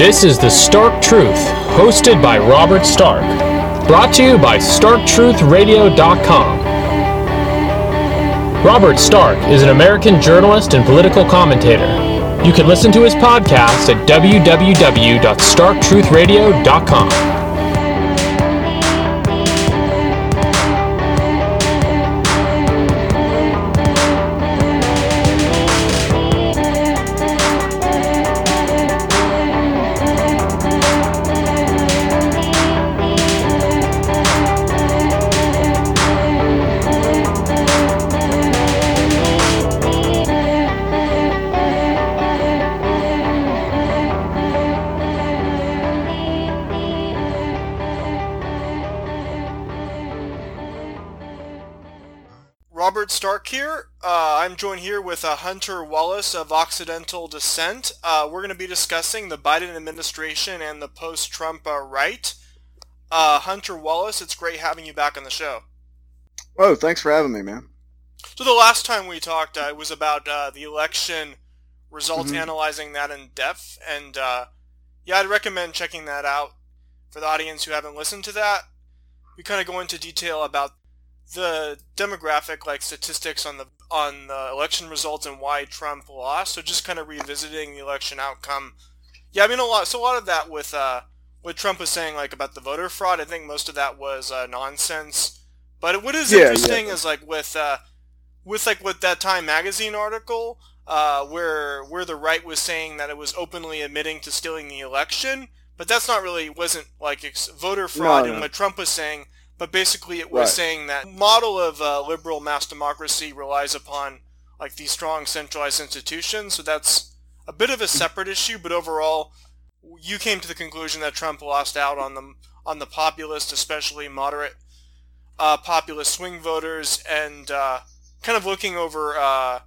This is The Stark Truth, hosted by Robert Stark. Brought to you by StarkTruthRadio.com. Robert Stark is an American journalist and political commentator. You can listen to his podcast at www.starktruthradio.com. joined here with uh, Hunter Wallace of Occidental Dissent. Uh, we're going to be discussing the Biden administration and the post-Trump uh, right. Uh, Hunter Wallace, it's great having you back on the show. Oh, thanks for having me, man. So the last time we talked, uh, it was about uh, the election results, mm-hmm. analyzing that in depth, and yeah, I'd recommend checking that out for the audience who haven't listened to that. We kind of go into detail about the demographic like statistics on the on the election results and why Trump lost. So just kind of revisiting the election outcome. Yeah, I mean a lot. So a lot of that with uh, what Trump was saying like about the voter fraud. I think most of that was uh, nonsense. But what is yeah, interesting yeah. is like with uh, with like with that Time magazine article uh, where where the right was saying that it was openly admitting to stealing the election, but that's not really wasn't like ex- voter fraud. No, no. And what Trump was saying but basically it was right. saying that model of uh, liberal mass democracy relies upon like these strong centralized institutions. So that's a bit of a separate issue, but overall, you came to the conclusion that Trump lost out on the on the populist, especially moderate uh, populist swing voters, and uh, kind of looking over uh,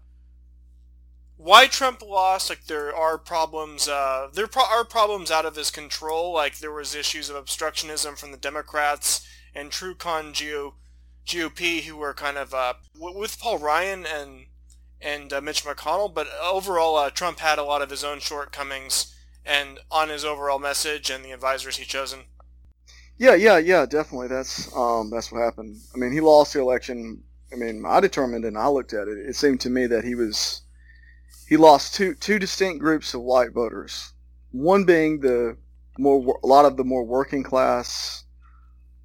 why Trump lost. Like there are problems, uh, there pro- are problems out of his control. Like there was issues of obstructionism from the Democrats and TrueCon Geo, GOP, who were kind of uh, with Paul Ryan and and uh, Mitch McConnell. But overall, uh, Trump had a lot of his own shortcomings and on his overall message and the advisors he chosen. Yeah, yeah, yeah, definitely. That's um, that's what happened. I mean, he lost the election. I mean, I determined and I looked at it. It seemed to me that he was he lost two two distinct groups of white voters. One being the more a lot of the more working class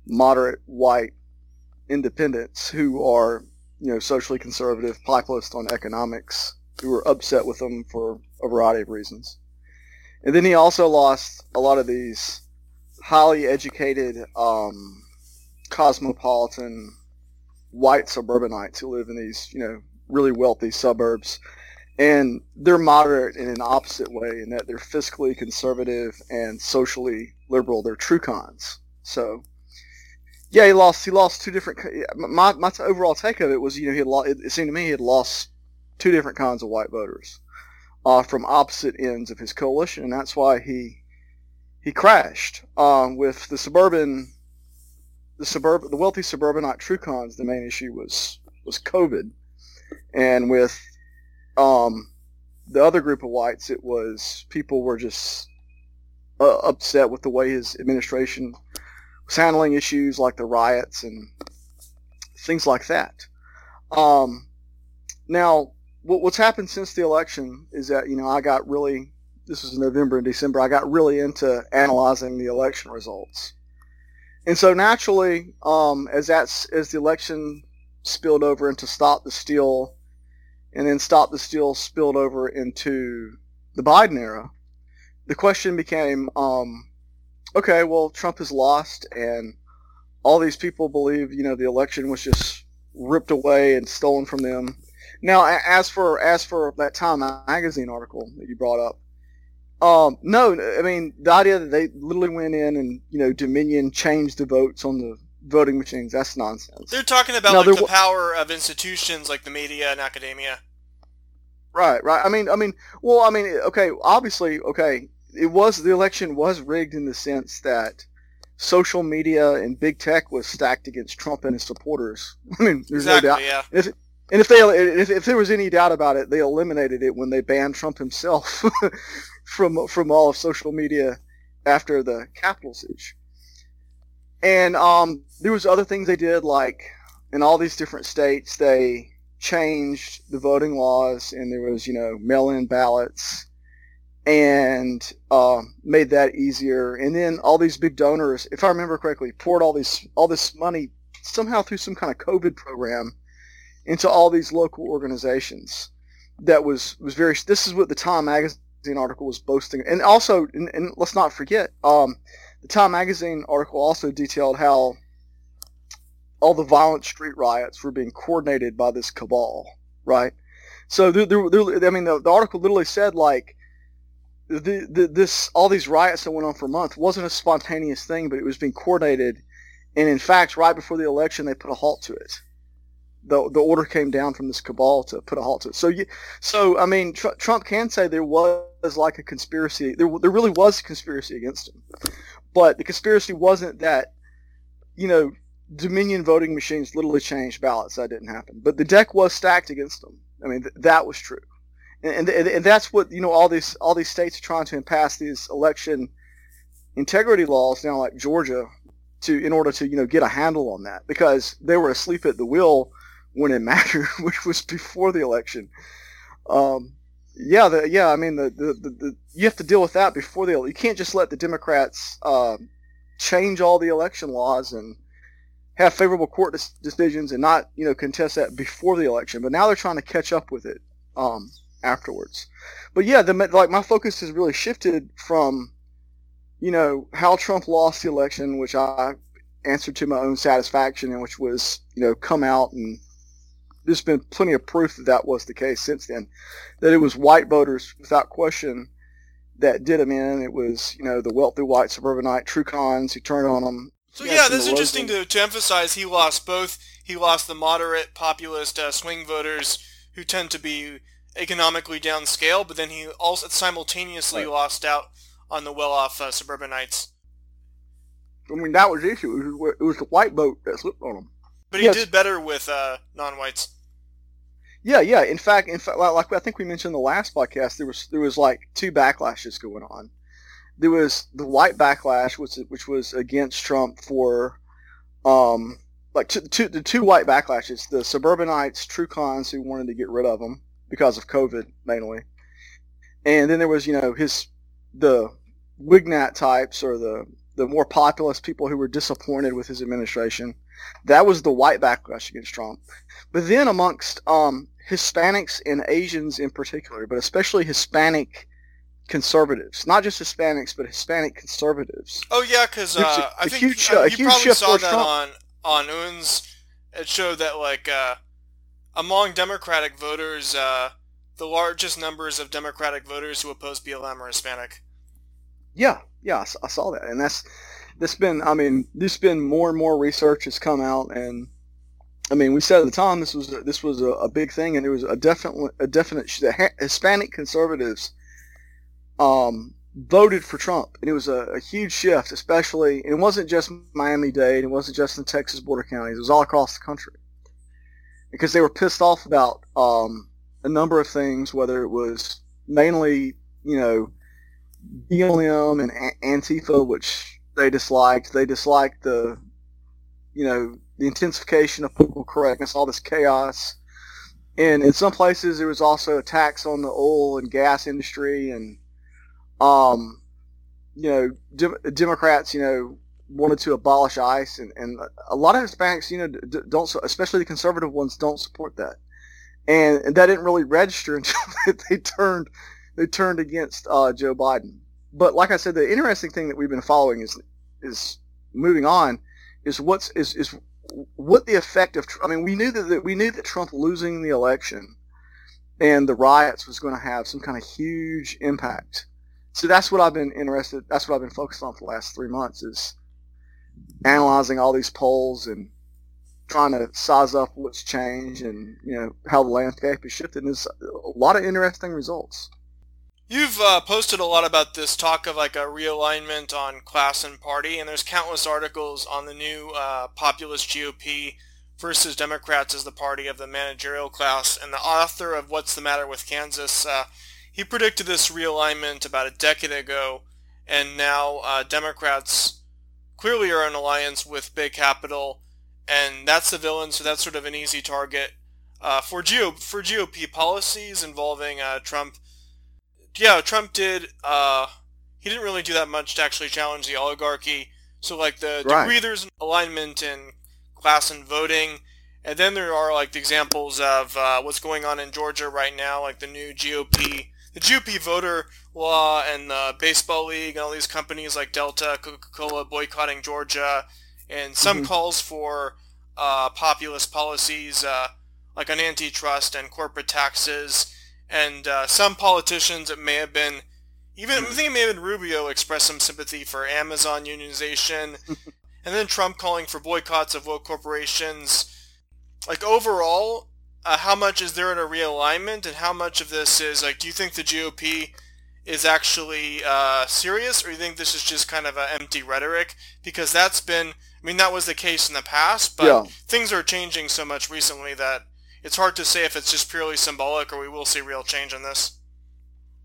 moderate white independents who are, you know, socially conservative, populist on economics, who were upset with them for a variety of reasons. And then he also lost a lot of these highly educated, um, cosmopolitan white suburbanites who live in these, you know, really wealthy suburbs. And they're moderate in an opposite way in that they're fiscally conservative and socially liberal. They're true cons. So yeah, he lost. He lost two different. My my overall take of it was, you know, he had lost, it seemed to me he had lost two different kinds of white voters uh, from opposite ends of his coalition, and that's why he he crashed um, with the suburban, the suburban, the wealthy suburbanite TrueCons. The main issue was was COVID, and with um, the other group of whites, it was people were just uh, upset with the way his administration was handling issues like the riots and things like that. Um, now, what, what's happened since the election is that you know I got really this was November and December I got really into analyzing the election results, and so naturally, um, as that's as the election spilled over into stop the steal, and then stop the steal spilled over into the Biden era, the question became, um, okay, well, Trump has lost, and all these people believe, you know, the election was just ripped away and stolen from them. Now, as for as for that Time magazine article that you brought up, um, no, I mean the idea that they literally went in and you know Dominion changed the votes on the voting machines. That's nonsense. They're talking about now, like, the power of institutions like the media and academia. Right, right. I mean, I mean, well, I mean, okay, obviously, okay, it was the election was rigged in the sense that social media and big tech was stacked against Trump and his supporters. I mean, there's exactly, no doubt. Yeah. If, And if they if, if there was any doubt about it, they eliminated it when they banned Trump himself from from all of social media after the Capitol siege. And um, there was other things they did, like in all these different states, they changed the voting laws, and there was you know mail-in ballots, and uh, made that easier. And then all these big donors, if I remember correctly, poured all these all this money somehow through some kind of COVID program into all these local organizations. That was was very. This is what the Time magazine article was boasting, and also, and, and let's not forget, um, the Time magazine article also detailed how all the violent street riots were being coordinated by this cabal, right? So, I mean, the, the article literally said like the, the, this all these riots that went on for a month wasn't a spontaneous thing, but it was being coordinated, and in fact, right before the election, they put a halt to it the the order came down from this cabal to put a halt to it. So you, so I mean, tr- Trump can say there was like a conspiracy. There there really was a conspiracy against him, but the conspiracy wasn't that, you know, Dominion voting machines literally changed ballots. That didn't happen. But the deck was stacked against them. I mean, th- that was true, and, and and that's what you know. All these all these states are trying to pass these election integrity laws now, like Georgia, to in order to you know get a handle on that because they were asleep at the wheel when it mattered, which was before the election. Um, yeah, the, yeah. I mean, the, the, the, the, you have to deal with that before the. You can't just let the Democrats uh, change all the election laws and have favorable court decisions and not, you know, contest that before the election. But now they're trying to catch up with it um, afterwards. But yeah, the like my focus has really shifted from, you know, how Trump lost the election, which I answered to my own satisfaction, and which was, you know, come out and there's been plenty of proof that that was the case since then. That it was white voters, without question, that did him in. It was, you know, the wealthy white suburbanite true cons who turned on him. So yeah, that's interesting to, to emphasize. He lost both. He lost the moderate populist uh, swing voters who tend to be economically downscale, but then he also simultaneously right. lost out on the well-off uh, suburbanites. I mean, that was the issue. It was, it was the white vote that slipped on him. But he yes. did better with uh, non-whites. Yeah, yeah. In fact, in fact, like I think we mentioned in the last podcast, there was there was like two backlashes going on. There was the white backlash, which which was against Trump for, um, like two, two, the two white backlashes: the suburbanites, true cons who wanted to get rid of him because of COVID mainly, and then there was you know his the Wignat types or the the more populist people who were disappointed with his administration that was the white backlash against Trump. But then amongst um, Hispanics and Asians in particular, but especially Hispanic conservatives, not just Hispanics, but Hispanic conservatives. Oh yeah, because uh, I think huge, uh, you probably saw that Trump. on on Unz. It showed that like uh, among Democratic voters, uh, the largest numbers of Democratic voters who oppose BLM are Hispanic. Yeah, yeah, I saw that, and that's this been I mean this been more and more research has come out and I mean we said at the time this was a, this was a, a big thing and it was a definite a definite the Hispanic conservatives um, voted for Trump and it was a, a huge shift especially and it wasn't just Miami-Dade it wasn't just in Texas border counties it was all across the country because they were pissed off about um, a number of things whether it was mainly you know BLM and Antifa which they disliked. They disliked the, you know, the intensification of political correctness, all this chaos. And in some places, there was also attacks on the oil and gas industry, and, um, you know, de- Democrats, you know, wanted to abolish ICE, and, and a lot of Hispanics, you know, don't, especially the conservative ones, don't support that. And, and that didn't really register until they turned they turned against uh, Joe Biden but like I said, the interesting thing that we've been following is is moving on is what's is is what the effect of I mean we knew that, that we knew that Trump losing the election and the riots was going to have some kind of huge impact. So that's what I've been interested. That's what I've been focused on for the last three months is analyzing all these polls and trying to size up what's changed and you know how the landscape has shifted. There's a lot of interesting results. You've uh, posted a lot about this talk of like a realignment on class and party, and there's countless articles on the new uh, populist GOP versus Democrats as the party of the managerial class. And the author of What's the Matter with Kansas, uh, he predicted this realignment about a decade ago, and now uh, Democrats clearly are in alliance with big capital, and that's the villain. So that's sort of an easy target uh, for GOP for GOP policies involving uh, Trump. Yeah, Trump did. Uh, he didn't really do that much to actually challenge the oligarchy. So like the Right. degree there's an alignment in class and voting, and then there are like the examples of uh, what's going on in Georgia right now, like the new GOP, the GOP voter law, and the baseball league, and all these companies like Delta, Coca-Cola boycotting Georgia, and some Mhm. calls for uh, populist policies uh, like on antitrust and corporate taxes, and uh, some politicians it may have been. Even I think it may have been Rubio expressed some sympathy for Amazon unionization, and then Trump calling for boycotts of woke corporations. Like overall, uh, how much is there in a realignment, and how much of this is like? Do you think the GOP is actually uh, serious, or do you think this is just kind of an empty rhetoric? Because that's been, I mean, that was the case in the past, but Yeah. things are changing so much recently that it's hard to say if it's just purely symbolic or we will see real change in this.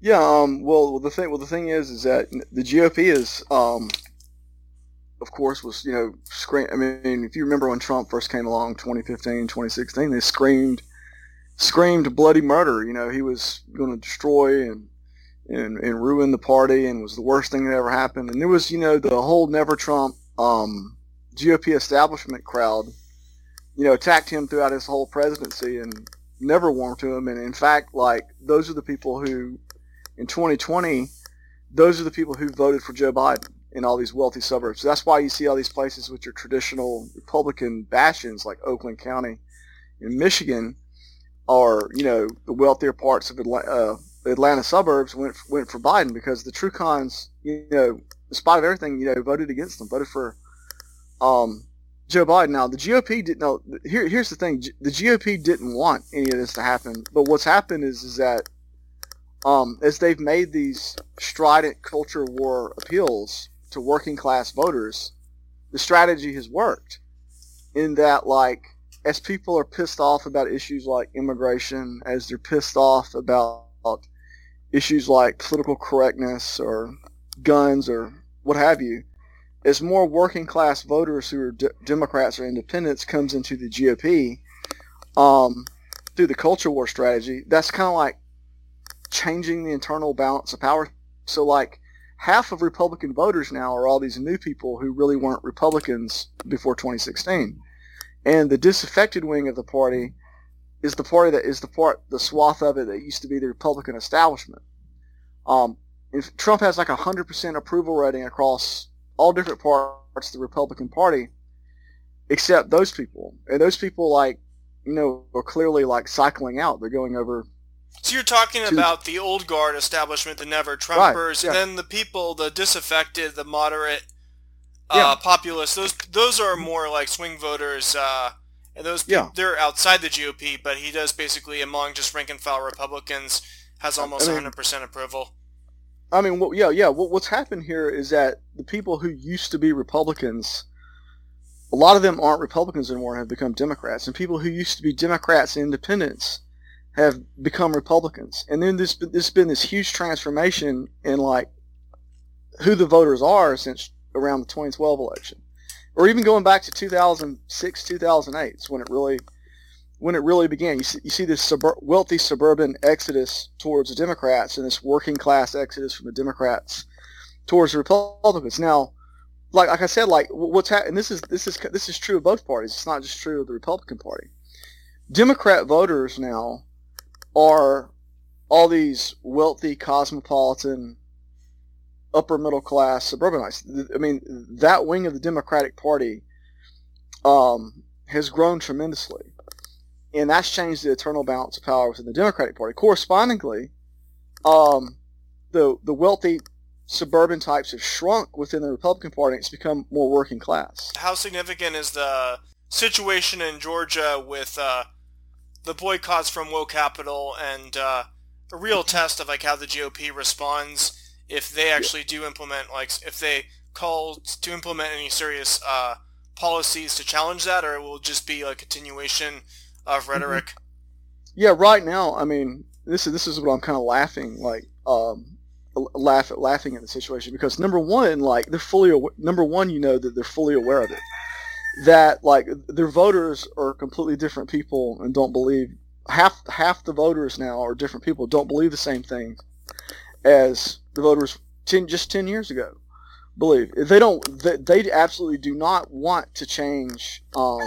Yeah, um, well, the thing, well, the thing is, is that the GOP is, um, of course, was you know, scream. I mean, if you remember when Trump first came along, 2015, 2016, they screamed, screamed bloody murder. You know, he was going to destroy and, and and ruin the party, and was the worst thing that ever happened. And there was, you know, the whole Never Trump um, GOP establishment crowd, you know, attacked him throughout his whole presidency and never warmed to him. And in fact, like those are the people who in 2020, those are the people who voted for Joe Biden in all these wealthy suburbs. So that's why you see all these places which are traditional Republican bastions, like Oakland County in Michigan, are you know the wealthier parts of Atlanta, uh, Atlanta suburbs went went for Biden because the true cons, you know, in spite of everything, you know, voted against them, voted for um, Joe Biden. Now the GOP didn't know. Here, here's the thing: the GOP didn't want any of this to happen. But what's happened is is that um, as they've made these strident culture war appeals to working class voters, the strategy has worked. In that, like, as people are pissed off about issues like immigration, as they're pissed off about issues like political correctness or guns or what have you, as more working class voters who are d- Democrats or independents comes into the GOP um, through the culture war strategy, that's kind of like changing the internal balance of power. So like half of Republican voters now are all these new people who really weren't Republicans before 2016. And the disaffected wing of the party is the party that is the part, the swath of it that used to be the Republican establishment. Um, if Trump has like a hundred percent approval rating across all different parts of the Republican Party, except those people, and those people like, you know, are clearly like cycling out. They're going over So you're talking about the old guard establishment, the never Right, Trumpers, yeah. and then the people, the disaffected, the moderate, uh, Yeah. populists. Those those are more like swing voters, uh, and those Yeah. they're outside the GOP. But he does basically among just rank and file Republicans has almost mean- 100 percent approval. I mean, what, yeah, yeah. What, what's happened here is that the people who used to be Republicans, a lot of them aren't Republicans anymore, and have become Democrats, and people who used to be Democrats and Independents have become Republicans. And then this, there's been this huge transformation in like who the voters are since around the 2012 election, or even going back to 2006, 2008, is when it really when it really began. You see, you see this subur- wealthy suburban exodus towards the Democrats and this working class exodus from the Democrats towards the Republicans. Now, like like I said, like what's happening? This is this is this is true of both parties. It's not just true of the Republican Party. Democrat voters now are all these wealthy, cosmopolitan, upper middle class suburbanites. I mean, that wing of the Democratic Party um, has grown tremendously and that's changed the eternal balance of power within the Democratic Party. Correspondingly, um, the the wealthy suburban types have shrunk within the Republican Party. It's become more working class. How significant is the situation in Georgia with uh, the boycotts from woke capital and uh, a real test of like how the GOP responds if they actually do implement like if they call to implement any serious uh, policies to challenge that, or it will just be a continuation of Mm-hmm. rhetoric? Yeah, right now, I mean, this is this is what I'm kind of laughing like um laugh at laughing at the situation because number one, like they're fully aw- number one, you know that they're fully aware of it. That like their voters are completely different people and don't believe half half the voters now are different people don't believe the same thing as the voters ten just ten years ago believe they don't they, they absolutely do not want to change um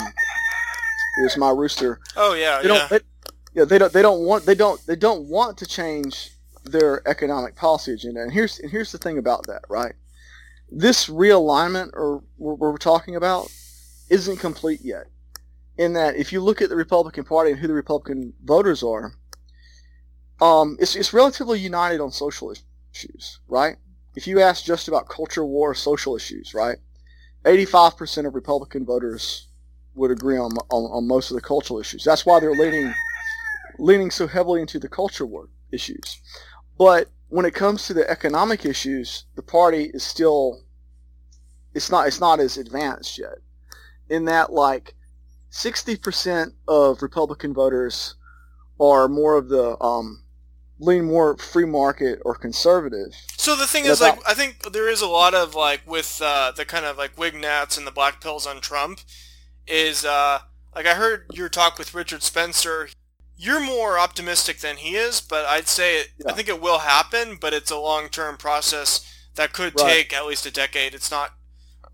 here's my rooster Oh yeah, they yeah. don't. They, yeah, they don't. They don't want. They don't. They don't want to change their economic policy agenda. And here's and here's the thing about that, right? This realignment, or what we're talking about, isn't complete yet. In that, if you look at the Republican Party and who the Republican voters are, um, it's it's relatively united on social issues, right? If you ask just about culture war, social issues, right? Eighty-five percent of Republican voters would agree on, on on most of the cultural issues. That's why they're leaning leaning so heavily into the culture war issues. But when it comes to the economic issues, the party is still it's not it's not as advanced yet. In that like 60% of Republican voters are more of the um, lean more free market or conservative. So the thing Yeah, is, like, I think there is a lot of like with uh, the kind of like Wignats and the black pills on Trump. Is uh, like I heard your talk with Richard Spencer. You're more optimistic than he is, but I'd say it, I think it will happen, but it's a long-term process that could Right. take at least a decade. It's not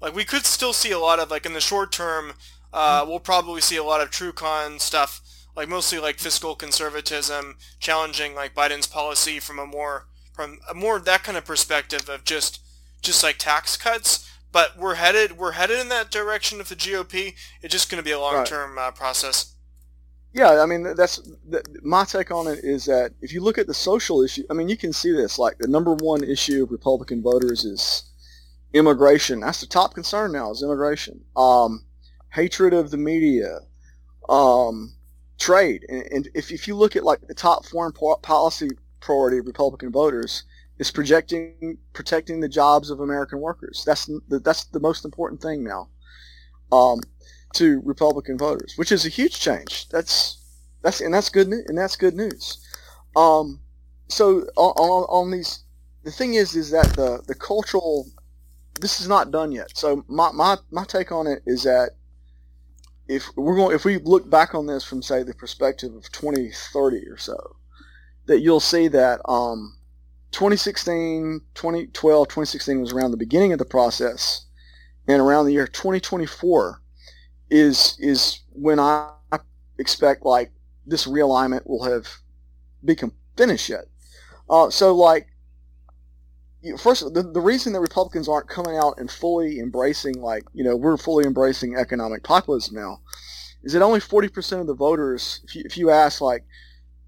like we could still see a lot of like in the short term. Mm-hmm. Uh, we'll probably see a lot of true con stuff, like mostly like fiscal conservatism, challenging like Biden's policy from a more from a more that kind of perspective of just just like tax cuts. But we're headed we're headed in that direction of the GOP. It's just going to be a long term uh, process. Yeah, I mean that's th my take on it is that if you look at the social issue, I mean you can see this like the number one issue of Republican voters is immigration. That's the top concern now is immigration. Um, hatred of the media, um, trade, and, and if if you look at like the top foreign po- policy priority of Republican voters is projecting protecting the jobs of American workers. That's the, that's the most important thing now. Um, to Republican voters, which is a huge change. That's that's and that's good. And that's good news. Um, so on, on, on these, the thing is, is that the the cultural, this is not done yet. So my my, my take on it is that if we're going, if we look back on this from say the perspective of 2030 or so, that you'll see that um, 2016, 2012, 2016 was around the beginning of the process, and around the year 2024 is is when I expect like this realignment will have become finished yet. Uh, so like first the, the reason that Republicans aren't coming out and fully embracing like you know we're fully embracing economic populism now is that only 40% of the voters if you, if you ask like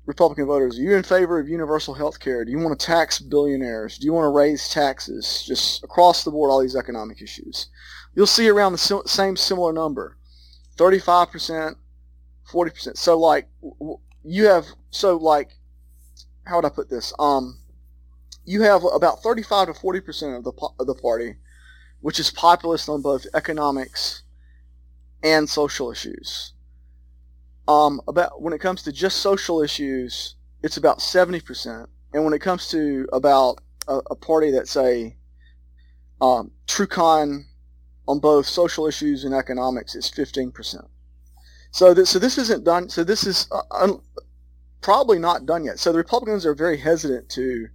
Republican voters are you in favor of universal health care do you want to tax billionaires do you want to raise taxes just across the board all these economic issues you'll see around the same similar number 35%, 40%. So like you have so like how would I put this? Um you have about 35 to 40% of the of the party which is populist on both economics and social issues. Um about when it comes to just social issues, it's about 70%. And when it comes to about a, a party that's say um, true con on both social issues and economics is 15%. So this, so this isn't done. So this is uh, un, probably not done yet. So the Republicans are very hesitant to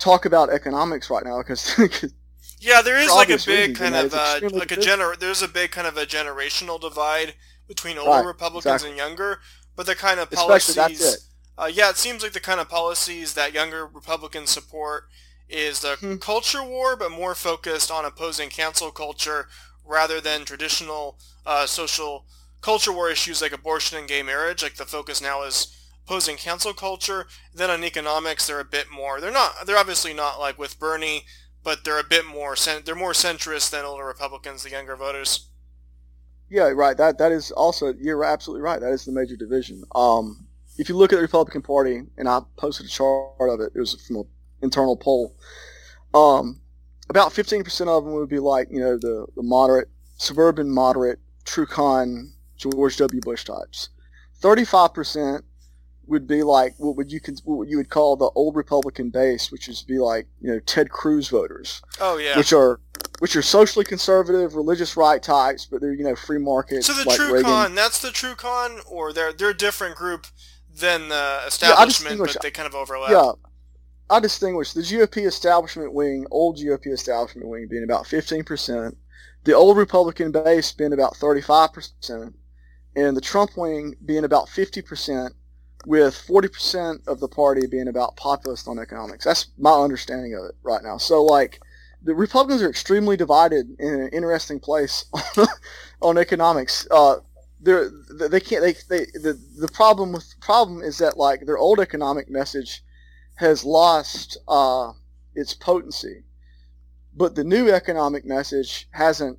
talk about economics right now because Yeah, there is like a big reasons, kind of uh, like a gener. There's a big kind of a generational divide between older Right, Republicans exactly. and younger. But the kind of policies. Uh, yeah, it seems like the kind of policies that younger Republicans support is the Hmm. culture war, but more focused on opposing cancel culture rather than traditional uh, social culture war issues like abortion and gay marriage. Like the focus now is opposing cancel culture. Then on economics, they're a bit more. They're not. They're obviously not like with Bernie, but they're a bit more. They're more centrist than older Republicans, the younger voters. Yeah, right. That that is also you're absolutely right. That is the major division. Um, if you look at the Republican Party, and I posted a chart of it. It was from an internal poll. Um, about 15% of them would be like you know the, the moderate suburban moderate true con George W. Bush types. 35% would be like what would you what you would call the old Republican base, which is be like you know Ted Cruz voters. Oh yeah. Which are which are socially conservative, religious right types, but they're you know free market. So the like true Reagan. con, that's the true con, or they're they're a different group than the establishment, distinguish- but they kind of overlap. Yeah, I distinguish the GOP establishment wing, old GOP establishment wing, being about fifteen percent, the old Republican base being about thirty-five percent, and the Trump wing being about fifty percent, with forty percent of the party being about populist on economics. That's my understanding of it right now. So like. The Republicans are extremely divided in an interesting place on economics. Uh, they're, they can't. They, they the the problem with problem is that like their old economic message has lost uh, its potency, but the new economic message hasn't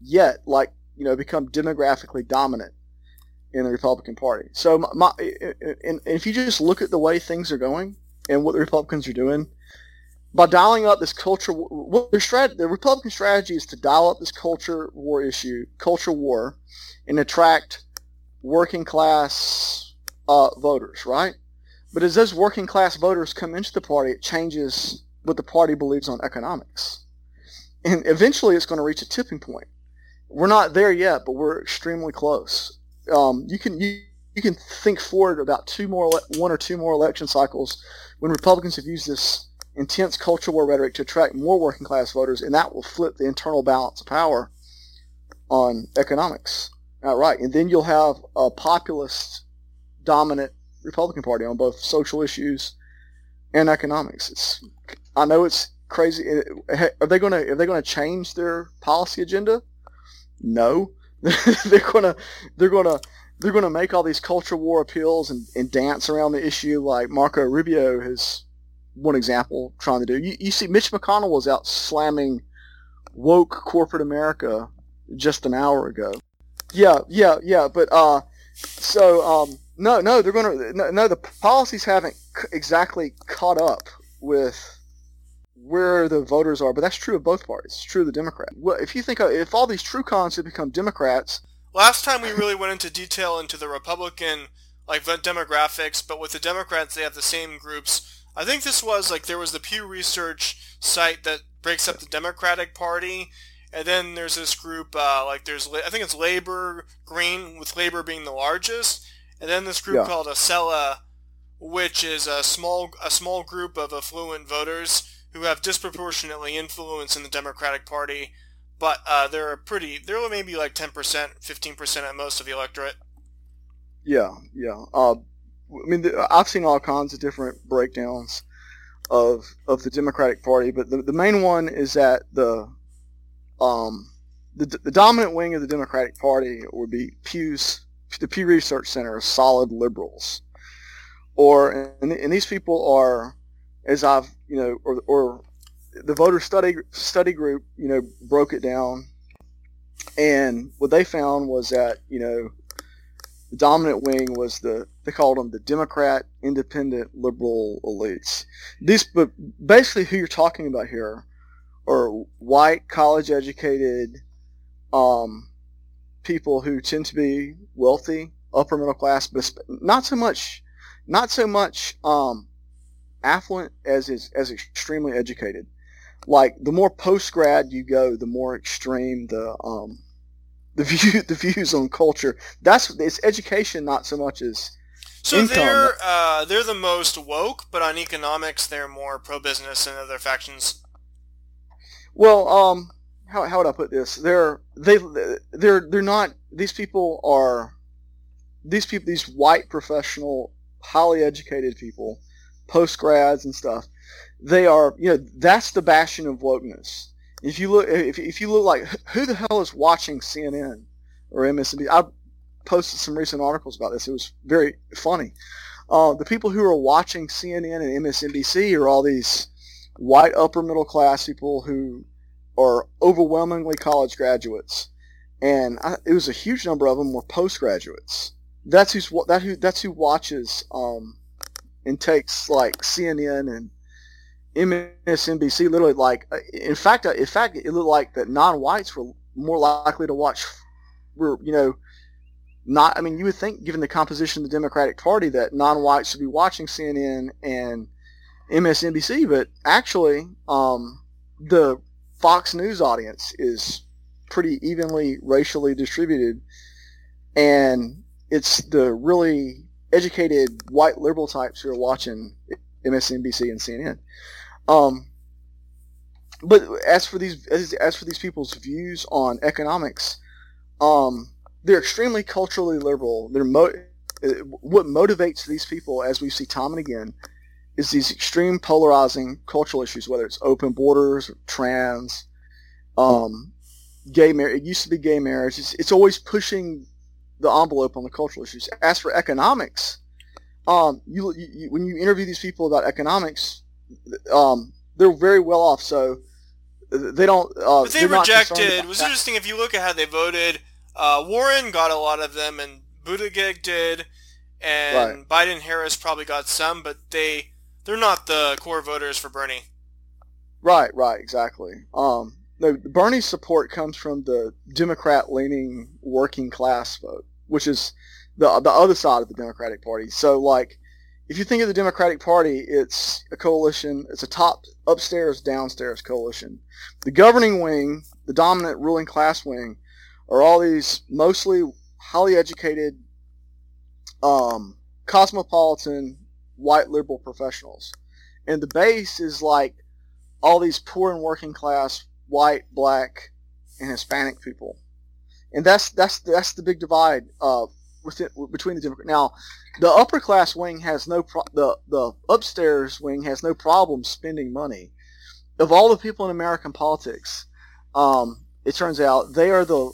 yet like you know become demographically dominant in the Republican Party. So my, my and, if you just look at the way things are going and what the Republicans are doing. By dialing up this culture, what their the Republican strategy is to dial up this culture war issue, culture war, and attract working class uh, voters, right? But as those working class voters come into the party, it changes what the party believes on economics. And eventually it's going to reach a tipping point. We're not there yet, but we're extremely close. Um, you can you, you can think forward about two more one or two more election cycles when Republicans have used this intense culture war rhetoric to attract more working class voters, and that will flip the internal balance of power on economics outright. And then you'll have a populist dominant Republican Party on both social issues and economics. It's I know it's crazy. Are they going to are they going to change their policy agenda? No, they're to they're to they're to make all these culture war appeals and, and dance around the issue like Marco Rubio has one example trying to do. You, you see, Mitch McConnell was out slamming woke corporate America just an hour ago. Yeah, yeah, yeah. But uh, so um, no, no, they're to no, no. The policies haven't c- exactly caught up with where the voters are, but that's true of both parties. It's true of the Democrat. Well, if you think of, if all these true cons had become Democrats, Last time we really went into detail into the Republican like the demographics, but with the Democrats they have the same groups. I think this was like there was the Pew Research site that breaks up the Democratic Party, and then there's this group uh, like there's I think it's Labor Green with Labor being the largest, and then this group Yeah. called Acela, which is a small a small group of affluent voters who have disproportionately influence in the Democratic Party, but uh, they're pretty they're maybe like ten percent, fifteen percent at most of the electorate. Yeah, yeah. Uh, I mean, I've seen all kinds of different breakdowns of of the Democratic Party, but the, the main one is that the um the, the dominant wing of the Democratic Party would be Pew's the Pew Research Center solid liberals, or and, and these people are, as I've you know, or or the voter study study group you know broke it down, and what they found was that you know the dominant wing was the they called them the Democrat independent liberal elites. These, but basically, who you're talking about here are white, college educated, um, people who tend to be wealthy, upper middle class, but not so much, not so much um, affluent as is as extremely educated. Like the more post grad you go, the more extreme the um, the view the views on culture. That's it's education, not so much as So Income. they're uh, they're the most woke, but on economics they're more pro business than other factions. well, um, how how would I put this? They're they they're they're not. These people are these people these white professional, highly educated people, post grads and stuff. They are you know that's the bastion of wokeness. If you look if if you look like who the hell is watching CNN or MSNBC? I posted some recent articles about this. It was very funny. Uh, the people who are watching CNN and MSNBC are all these white upper middle class people who are overwhelmingly college graduates, and I, it was a huge number of them were postgraduates. That's who's that who that's who watches um, and takes like CNN and MSNBC. Literally, like uh, in fact, uh, in fact, it looked like that non-whites were more likely to watch. We're you know not. I mean, you would think, given the composition of the Democratic Party, that non-whites should be watching CNN and MSNBC, but actually, um, the Fox News audience is pretty evenly racially distributed, and it's the really educated white liberal types who are watching MSNBC and CNN. Um, but as for these as, as for these people's views on economics, um, they're extremely culturally liberal. They're mo- what motivates these people, as we see time and again, is these extreme polarizing cultural issues, whether it's open borders, or trans, um, gay marriage. It used to be gay marriage. It's, it's always pushing the envelope on the cultural issues. As for economics, um, you, you, when you interview these people about economics, um, they're very well off. So they don't. Uh, but they rejected. It was that. interesting if you look at how they voted. Uh, Warren got a lot of them, and Buttigieg did, and right. Biden Harris probably got some, but they they're not the core voters for Bernie. Right, right, exactly. Um, no, Bernie's support comes from the Democrat-leaning working class vote, which is the the other side of the Democratic Party. So, like, if you think of the Democratic Party, it's a coalition. It's a top upstairs, downstairs coalition. The governing wing, the dominant ruling class wing, are all these mostly highly educated, um, cosmopolitan, white liberal professionals, and the base is like all these poor and working class white, black, and Hispanic people, and that's that's that's the big divide uh, within between the Democrat. Now, the upper class wing has no pro- the the upstairs wing has no problem spending money. Of all the people in American politics, um, it turns out they are the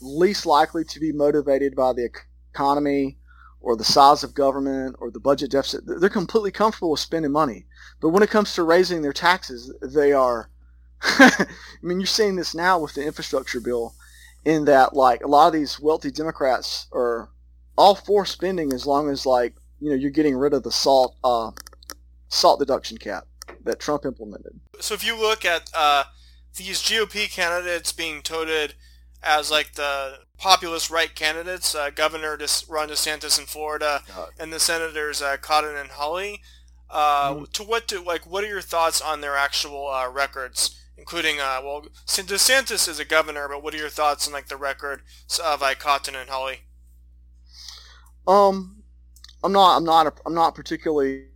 least likely to be motivated by the economy or the size of government or the budget deficit. They're completely comfortable with spending money. But when it comes to raising their taxes, they are I mean, you're seeing this now with the infrastructure bill, in that like a lot of these wealthy Democrats are all for spending as long as like you know you're getting rid of the salt uh, salt deduction cap that Trump implemented. So if you look at uh, these GOP candidates being touted as like the populist right candidates, uh, Governor Ron DeSantis in Florida, God. and the senators uh, Cotton and Hawley. Uh, mm-hmm. To what do like what are your thoughts on their actual uh, records? Including uh, well, DeSantis is a governor, but what are your thoughts on like the record of like and Hawley? Um, I'm not, I'm not, I'm not particularly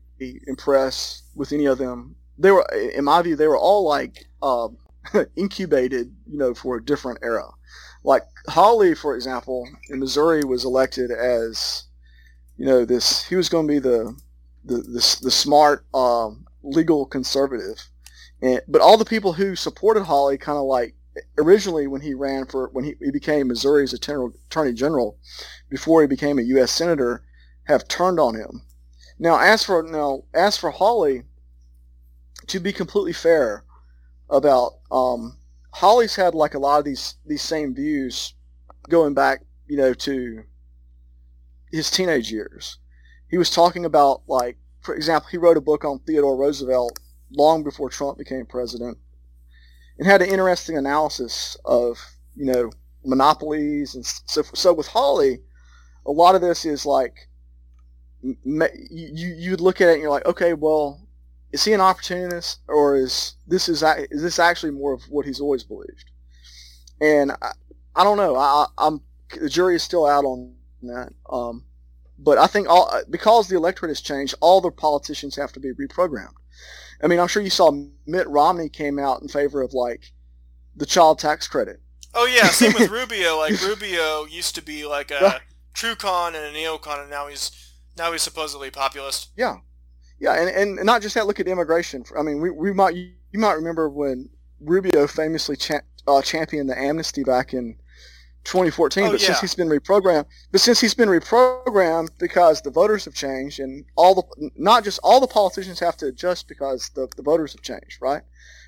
impressed with any of them. They were, in my view, they were all like uh, incubated, you know, for a different era. Like Hawley, for example, in Missouri, was elected as, you know, this. He was going to be the the the, the smart um, legal conservative and, but all the people who supported Hawley kind of like originally when he ran for when he, he became Missouri's attorney general before he became a U.S. senator have turned on him. Now, as for now, as for Hawley, to be completely fair about um, had like a lot of these these same views going back, you know, to his teenage years. He was talking about like, for example, he wrote a book on Theodore Roosevelt long before Trump became president, and had an interesting analysis of you know monopolies and so. So with Hawley, a lot of this is like you you'd look at it and you're like, okay, well, is he an opportunist or is this is is this actually more of what he's always believed? And I, I don't know. I, I'm the jury is still out on that. Um, but I think all because the electorate has changed, all the politicians have to be reprogrammed. I mean, I'm sure you saw Mitt Romney came out in favor of like the child tax credit. Oh yeah, same with Rubio. Like Rubio used to be like a true con and a neocon, and now he's now he's supposedly populist. Yeah, yeah, and, and not just that. Look at immigration. I mean, we, we might you might remember when Rubio famously cha- uh, championed the amnesty back in 2014. Oh, but yeah. since he's been reprogrammed, but since he's been reprogrammed because the voters have changed and all the not just all the politicians have to adjust because the, the voters have changed, right?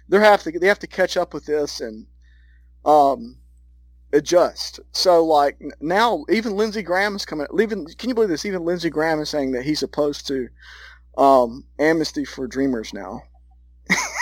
They have to they have to catch up with this and um, adjust. So like now, even Lindsey Graham is coming. Even can you believe this? Even Lindsey Graham is saying that he's opposed to um, amnesty for Dreamers now.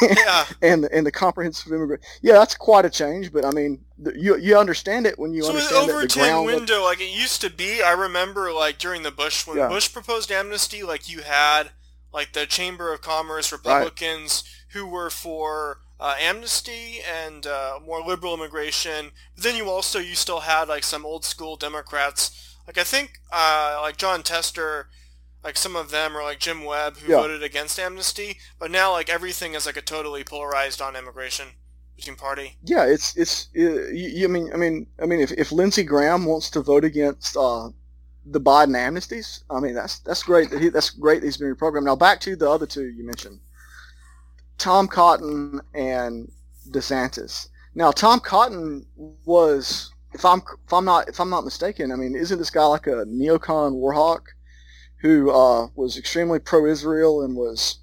Yeah. and and the comprehensive immigrant. Yeah, that's quite a change, but I mean, the, you you understand it when you so understand the Overton window, like it used to be, I remember like during the Bush when Yeah. Bush proposed amnesty, like you had like the Chamber of Commerce Republicans who were for uh, amnesty and uh, more liberal immigration. But then you also you still had like some old school Democrats, like I think uh, like Jon Tester. Like some of them are like Jim Webb who Yeah. voted against amnesty, but now like everything is like a totally polarized on immigration between party. Yeah, it's it's. Uh, you, you- I mean, I mean, I mean, if if Lindsey Graham wants to vote against uh, the Biden amnesties, I mean, that's that's great that he that's great that he's been reprogrammed. Now back to the other two you mentioned, Tom Cotton and DeSantis. Now Tom Cotton was, if I'm if I'm not if I'm not mistaken, I mean, isn't this guy like a neocon warhawk who uh, was extremely pro-Israel and was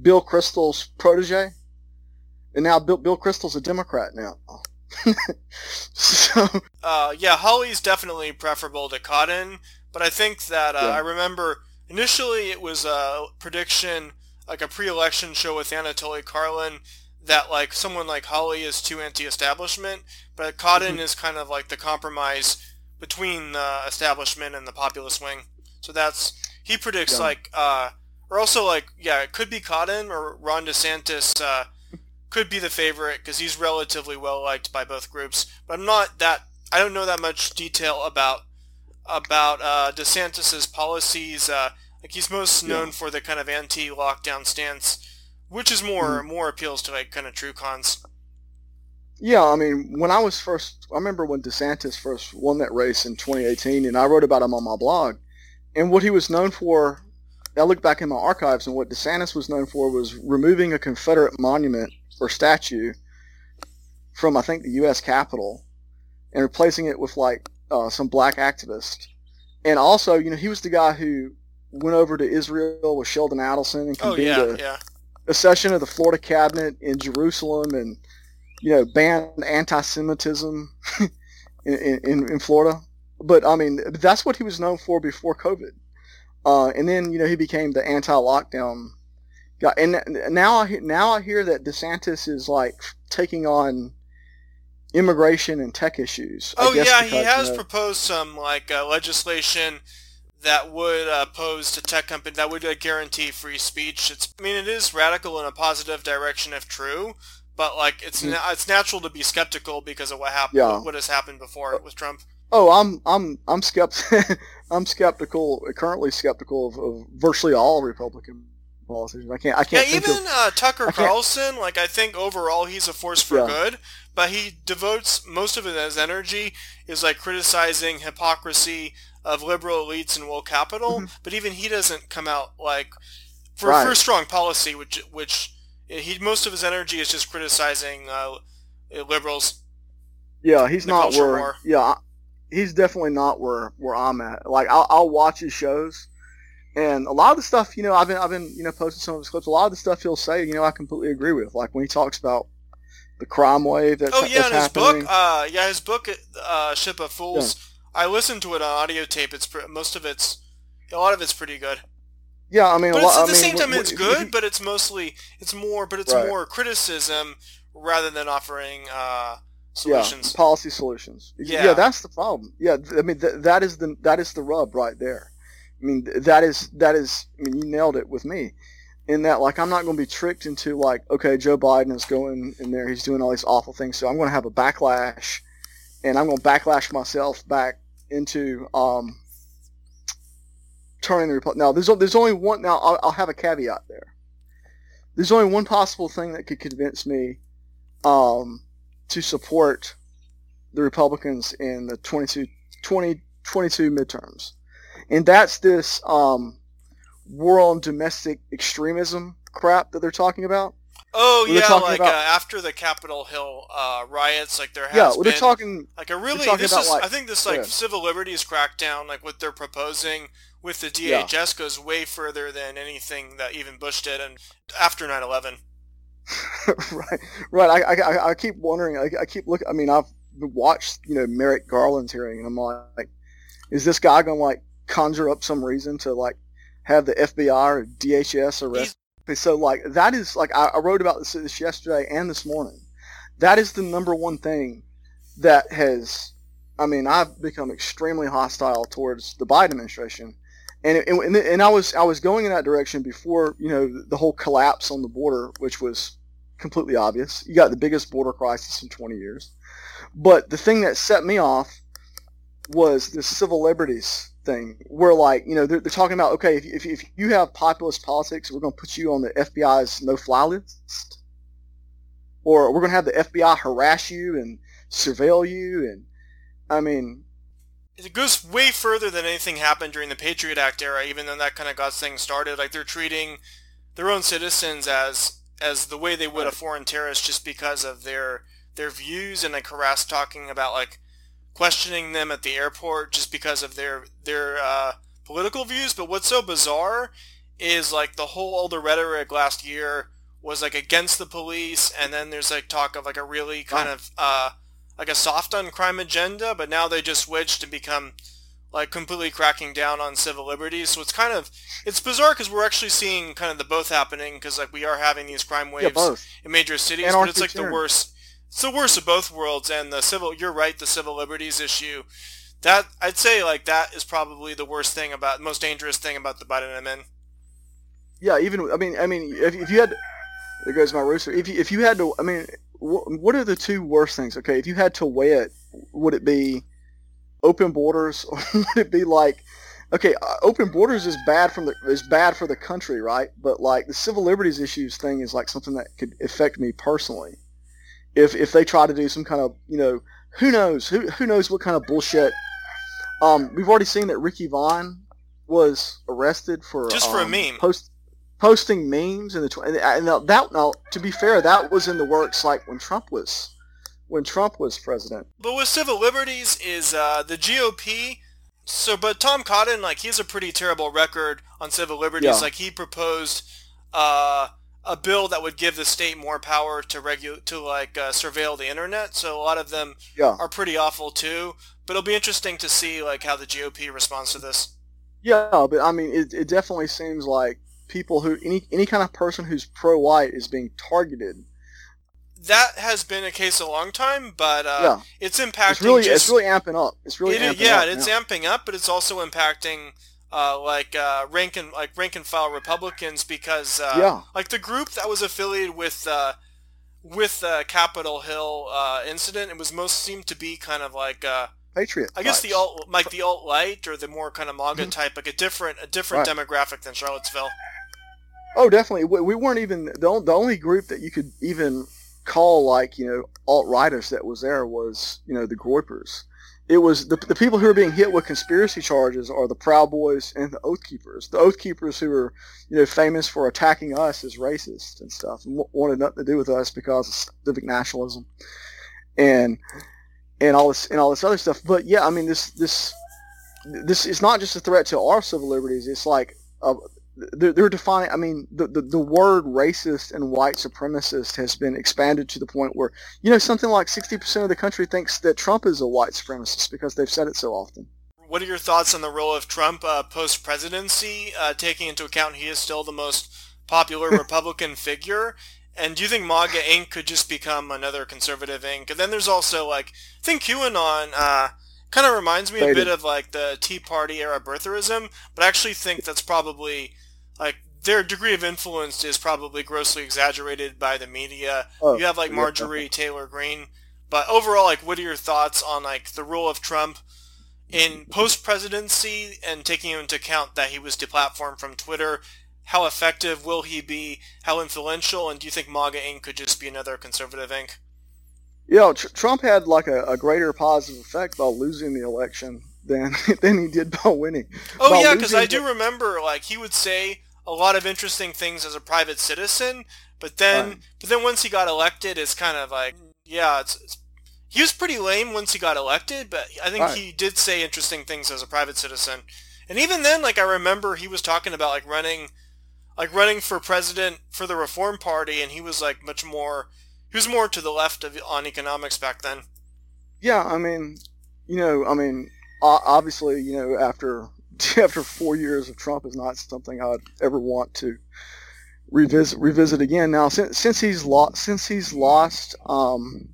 Bill Kristol's protege? And now Bill, Bill Kristol's a Democrat now. so Uh, yeah, Hawley's definitely preferable to Cotton, but I think that uh, Yeah. I remember initially it was a prediction, like a pre-election show with Anatoly Karlin, that like someone like Holly is too anti-establishment, but Cotton Mm-hmm. is kind of like the compromise between the establishment and the populist wing. So that's he predicts Yeah. like, uh, or also like yeah, it could be Cotton or Ron DeSantis. Uh, could be the favorite because he's relatively well liked by both groups. But I'm not that. I don't know that much detail about about uh, DeSantis's policies. Uh, like he's most known for the kind of anti-lockdown stance, which is more more appeals to like kind of true cons. yeah, I mean, when I was first, I remember when DeSantis first won that race in 2018, and I wrote about him on my blog. And what he was known for, I look back in my archives, and what DeSantis was known for was removing a Confederate monument or statue from, I think, the U.S. Capitol, and replacing it with like uh, some black activist. And also, you know, he was the guy who went over to Israel with Sheldon Adelson and Oh convened yeah, a, yeah. a session of the Florida cabinet in Jerusalem and you know banned anti-Semitism in, in, in Florida. But I mean, that's what he was known for before COVID. Uh, and then you know he became the anti-lockdown guy. And now I hear, now I hear that DeSantis is like taking on immigration and tech issues. I Oh yeah, he has proposed some like uh, legislation that would uh, pose to tech companies that would uh, guarantee free speech. It's I mean it is radical in a positive direction if true, but like it's Mhm. na- it's natural to be skeptical because of what happened Yeah. what has happened before with Trump. Oh, I'm I'm I'm skept I'm skeptical currently skeptical of, of virtually all Republican politicians. I can't I can't think even of uh, Tucker Carlson, like I think overall he's a force for Yeah. good, but he devotes most of his energy is like criticizing hypocrisy of liberal elites and woke capital. But even he doesn't come out like for Mm-hmm. Right. for strong policy, which which he most of his energy is just criticizing uh, liberals. yeah he's not where yeah I- he's definitely not where where I'm at. Like I'll, I'll watch his shows. And a lot of the stuff, you know, I've been, I've been, you know, posting some of his clips. A lot of the stuff he'll say, you know, I completely agree with. Like when he talks about the crime wave that's, Oh yeah, that's his happening. book, uh, yeah, his book, uh, Ship of Fools. I listened to it on audio tape. It's pre- most of it's a lot of it's pretty good. yeah, I mean, But a it's, lot, at the I mean, same time, what- it's what- good, he- but it's mostly it's more, but it's Right. more criticism rather than offering uh, yeah, policy solutions. Yeah. yeah, that's the problem. Yeah, I mean, th- that is the that is the rub right there. I mean, th- that is that is. I mean, you nailed it with me. In that, like, I'm not going to be tricked into like, okay, Joe Biden is going in there, he's doing all these awful things, so I'm going to have a backlash, and I'm going to backlash myself back into um, turning the Republic. Now, there's there's only one. Now, I'll, I'll have a caveat there. There's only one possible thing that could convince me um, to support the Republicans in the 22, 2022 midterms. And that's this um, war on domestic extremism crap that they're talking about. oh yeah, like about- uh, after the Capitol Hill uh, riots, like there has Yeah, well, been they're talking. like a really this is like- I think this like civil liberties crackdown, like what they're proposing with the Yeah. DHS goes way further than anything that even Bush did, and after 9/11. right, right. I, I, I keep wondering. I, I keep looking. I mean, I've watched you know Merrick Garland's hearing, and I'm like, is this guy to like conjure up some reason to like have the FBI or DHS arrest So like that is like I, I wrote about this, this yesterday and this morning. That is the number one thing that has. I mean, I've become extremely hostile towards the Biden administration, and and, and I was I was going in that direction before you know the whole collapse on the border, which was completely obvious. You got the biggest border crisis in 20 years, but the thing that set me off was the civil liberties thing where like you know they're, they're talking about okay if, if, if you have populist politics we're going to put you on the fbi's no-fly list or we're going to have the fbi harass you and surveil you and i mean it goes way further than anything happened during the patriot act era even though that kind of got things started. Like they're treating their own citizens as as the way they would a foreign terrorist just because of their their views and like harass talking about like questioning them at the airport just because of their their uh, political views. But what's so bizarre is like the whole older rhetoric last year was like against the police, and then there's like talk of like a really kind of uh, like a soft on crime agenda, but now they just switched and become like completely cracking down on civil liberties. So it's kind of it's bizarre because we're actually seeing kind of the both happening because like we are having these crime waves yeah, in major cities, but it's like the worst it's the worst of both worlds and the civil you're right the civil liberties issue. That i'd say like that is probably the worst thing about most dangerous thing about the biden admin. Yeah even i mean i mean if, if you had there goes my rooster. If you, if you had to i mean what are the two worst things? Okay if you had to weigh it would it be open borders or would it be like okay uh, open borders is bad from the is bad for the country right? But like the civil liberties issues thing is like something that could affect me personally. If if they try to do some kind of you know who knows? Who who knows what kind of bullshit. Um, we've already seen that Ricky Vaughn was arrested for just for um, a meme. post posting memes in the tw- and, and that now to be fair that was in the works like when Trump was when Trump was president. But with civil liberties is uh, the GOP. So, but Tom Cotton, like, he has a pretty terrible record on civil liberties. Yeah. Like, he proposed uh, a bill that would give the state more power to regulate, to like uh, surveil the internet. So a lot of them Yeah. are pretty awful too. But it'll be interesting to see like how the GOP responds to this. Yeah, but I mean, it, it definitely seems like people who any any kind of person who's pro-white is being targeted. That has been a case a long time, but uh, Yeah. it's impacting. It's really just, it's really amping up. It's really it yeah, up. it's amping up, but it's also impacting uh, like uh, rank and like rank and file Republicans because uh, Yeah. like the group that was affiliated with uh, with the Capitol Hill uh, incident, it was most seemed to be kind of like uh, Patriot. I guess the alt like the alt light or the more kind of MAGA type, like a different a different Mm-hmm. Right. demographic than Charlottesville. Oh, definitely. We, we weren't even the, the only group that you could even call like you know alt righters that was there was you know the Groypers. It was the, the people who are being hit with conspiracy charges are the Proud Boys and the Oath Keepers. The Oath Keepers who are you know famous for attacking us as racist and stuff and wanted nothing to do with us because of civic nationalism and and all this and all this other stuff. But yeah, I mean this this this is not just a threat to our civil liberties. It's like uh, they're, they're defining. I mean, the, the the word racist and white supremacist has been expanded to the point where you know something like sixty percent of the country thinks that Trump is a white supremacist because they've said it so often. What are your thoughts on the role of Trump uh, post presidency, uh, taking into account he is still the most popular Republican figure? And do you think MAGA Inc. could just become another conservative Inc.? And then there's also like I think QAnon uh, kind of reminds me a bit of like the Tea Party era birtherism, but I actually think that's probably like their degree of influence is probably grossly exaggerated by the media. Oh, you have like yeah. Marjorie Taylor Greene, but overall, like, what are your thoughts on like the role of Trump in post presidency and taking into account that he was deplatformed from Twitter? How effective will he be? How influential? And do you think MAGA Inc. could just be another conservative Inc.? Yeah, tr- Trump had like a, a greater positive effect by losing the election than than he did by winning. Oh By yeah, because I do remember like he would say a lot of interesting things as a private citizen, but then Right. but then once he got elected, it's kind of like yeah, it's, it's he was pretty lame once he got elected, but I think Right. he did say interesting things as a private citizen. And even then, like I remember he was talking about like running, like running for president for the Reform Party, and he was like much more, he was more to the left of on economics back then. Yeah, I mean, you know, I mean, obviously, you know, after after four years of Trump is not something I'd ever want to revisit revisit again. Now, since since he's lost, since he's lost, um,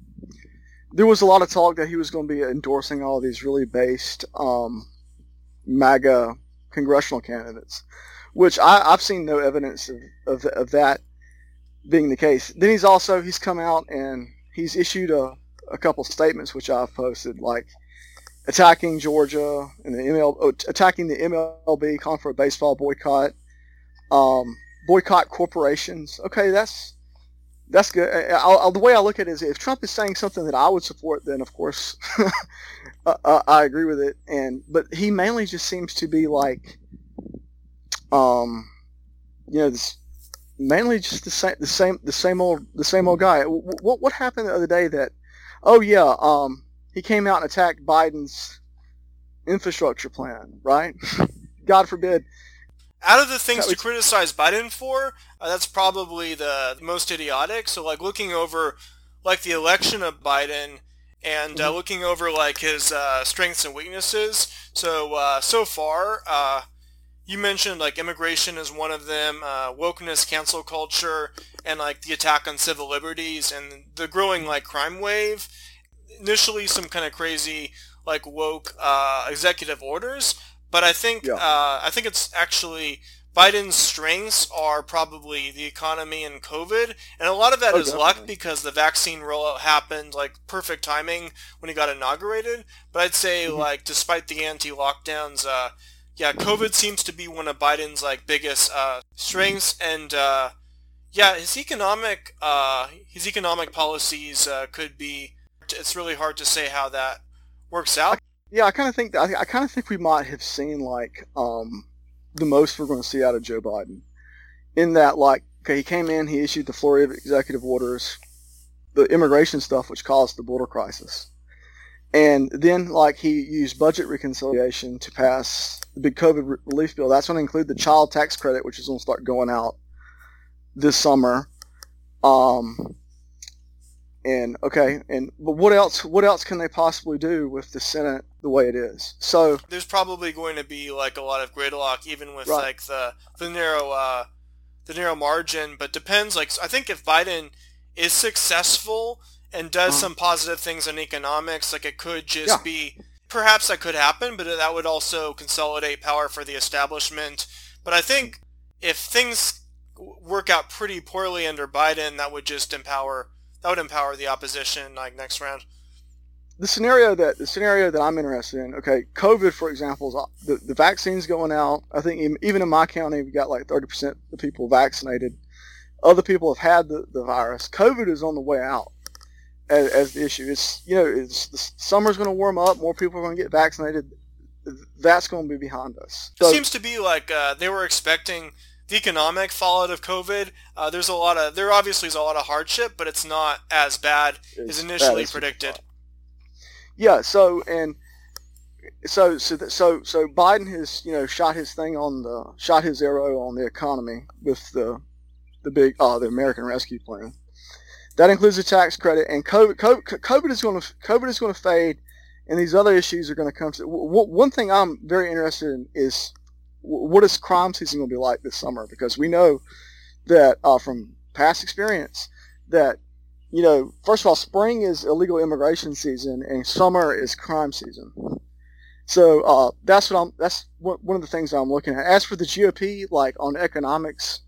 there was a lot of talk that he was going to be endorsing all these really based um, MAGA congressional candidates, which I, have seen no evidence of, of, of that being the case. Then he's also he's come out and he's issued a, a couple statements which I've posted, like attacking Georgia and the ML, oh, attacking the MLB, a baseball boycott, um, boycott corporations. Okay, that's that's good. I, I, the way I look at it is, if Trump is saying something that I would support, then of course I, I agree with it. And but he mainly just seems to be like, um, you know, this mainly just the same, the same, the same old, the same old guy. What what happened the other day that? Oh yeah, um, he came out and attacked Biden's infrastructure plan, right? God forbid. Out of the things to criticize Biden for, uh, that's probably the most idiotic. So, like looking over, like the election of Biden, and uh, mm-hmm. looking over like his uh, strengths and weaknesses. So uh, so far, uh, you mentioned like immigration is one of them, uh, wokeness, cancel culture, and like the attack on civil liberties and the growing like crime wave. Initially, some kind of crazy like woke uh, executive orders, but I think yeah. uh, I think it's actually Biden's strengths are probably the economy and COVID, and a lot of that oh, is definitely. luck because the vaccine rollout happened like perfect timing when he got inaugurated. But I'd say mm-hmm. like despite the anti-lockdowns, uh, yeah, COVID seems to be one of Biden's like biggest uh, strengths, and uh, yeah, his economic uh, his economic policies uh, could be. It's really hard to say how that works out. Yeah, I kind of think I, I kind of think we might have seen like um, the most we're going to see out of Joe Biden, in that like okay, he came in, he issued the flurry of executive orders, the immigration stuff, which caused the border crisis. And then, like, he used budget reconciliation to pass the big COVID relief bill. That's going to include the child tax credit, which is going to start going out this summer. Um, and okay, and but what else? What else can they possibly do with the Senate the way it is? So there's probably going to be like a lot of gridlock, even with right. like the the narrow uh, the narrow margin. But depends. Like I think if Biden is successful and does uh-huh. some positive things in economics. Like it could just yeah. be, perhaps that could happen, but that would also consolidate power for the establishment. But I think if things work out pretty poorly under Biden, that would just empower that would empower the opposition like next round. The scenario that the scenario that I'm interested in, okay, COVID for example, is the the vaccine's going out. I think even in my county, we got like 30% of the people vaccinated. Other people have had the, the virus. COVID is on the way out as, as the issue. It's you know, it's the summer's going to warm up. More people are going to get vaccinated. That's going to be behind us. So, it seems to be like uh, they were expecting the economic fallout of COVID. Uh, there's a lot of there obviously is a lot of hardship, but it's not as bad as initially predicted. Yeah. So and so so so so Biden has you know shot his thing on the shot his arrow on the economy with the the big uh the American Rescue Plan. That includes the tax credit, and COVID, COVID, COVID is going to COVID is going to fade, and these other issues are going to come. To, one thing I'm very interested in is what is crime season going to be like this summer? Because we know that uh, from past experience that you know, first of all, spring is illegal immigration season, and summer is crime season. So uh, that's what I'm. That's one of the things I'm looking at. As for the GOP, like on economics,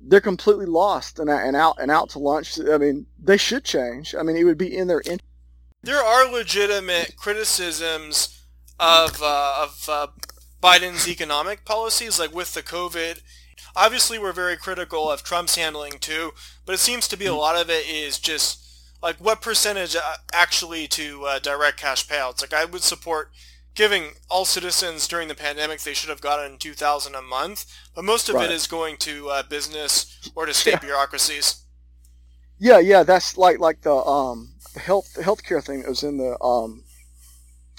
they're completely lost and, and out and out to lunch. I mean, they should change. I mean, it would be in their interest. There are legitimate criticisms of uh, of uh, Biden's economic policies, like with the COVID. Obviously, we're very critical of Trump's handling too, but it seems to be a lot of it is just like what percentage uh, actually to uh, direct cash payouts. Like I would support giving all citizens during the pandemic they should have gotten 2000 a month but most of right. it is going to uh, business or to state yeah. bureaucracies yeah yeah that's like like the um the health the healthcare thing that was in the um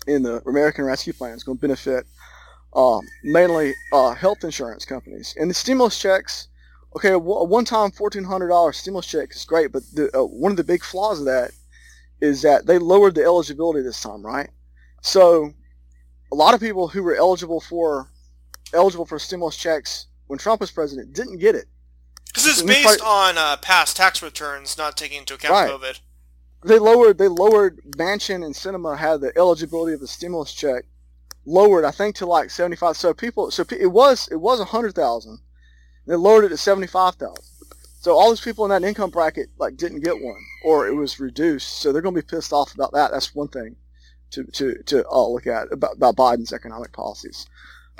in the american rescue plan is going to benefit um, mainly uh, health insurance companies and the stimulus checks okay a one-time $1400 stimulus check is great but the, uh, one of the big flaws of that is that they lowered the eligibility this time right so a lot of people who were eligible for eligible for stimulus checks when Trump was president didn't get it. Because it's based on uh, past tax returns, not taking into account Right. COVID. they lowered they lowered Manchin and Sinema had the eligibility of the stimulus check lowered I think to like seventy five. So people so it was it was a hundred thousand. They lowered it to seventy five thousand. So all these people in that income bracket like didn't get one or it was reduced. So they're going to be pissed off about that. That's one thing to to to uh, look at about, about Biden's economic policies.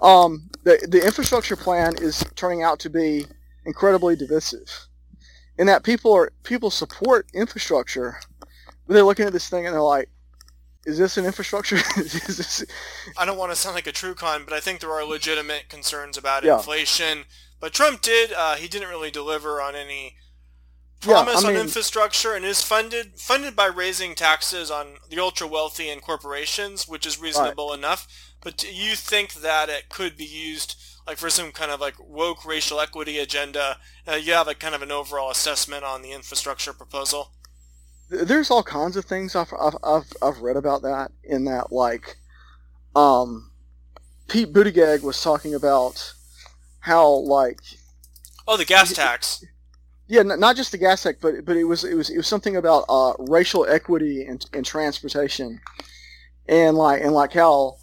Um, the the infrastructure plan is turning out to be incredibly divisive. In that people are people support infrastructure, but they're looking at this thing and they're like, "Is this an infrastructure? is this, I don't want to sound like a true con, but I think there are legitimate concerns about Yeah. inflation. But Trump did, uh, he didn't really deliver on any Yeah, promise on mean- infrastructure and is funded funded by raising taxes on the ultra wealthy and corporations, which is reasonable enough. But do you think that it could be used like for some kind of like woke racial equity agenda? Uh, you have a kind of an overall assessment on the infrastructure proposal. There's all kinds of things I've, I've I've I've read about that. In that, like, um, Pete Buttigieg was talking about how like Oh, the gas tax. yeah, not just the gas tax but but it was it was it was something about uh, racial equity in, in transportation, and like and like how,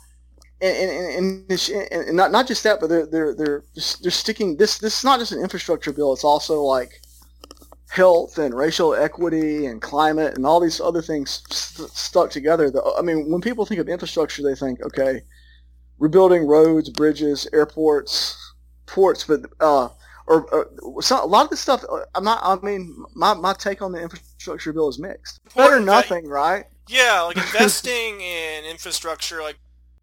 and and, and, and and not not just that, but they're they're they're just, they're sticking this this is not just an infrastructure bill. It's also like health and racial equity and climate and all these other things st- stuck together. The, I mean, when people think of infrastructure, they think okay, rebuilding roads, bridges, airports, ports, but uh, or, or so, a lot of the stuff. uh, I'm not. I mean, my, my take on the infrastructure bill is mixed. Better nothing, right? Yeah, like investing in infrastructure, like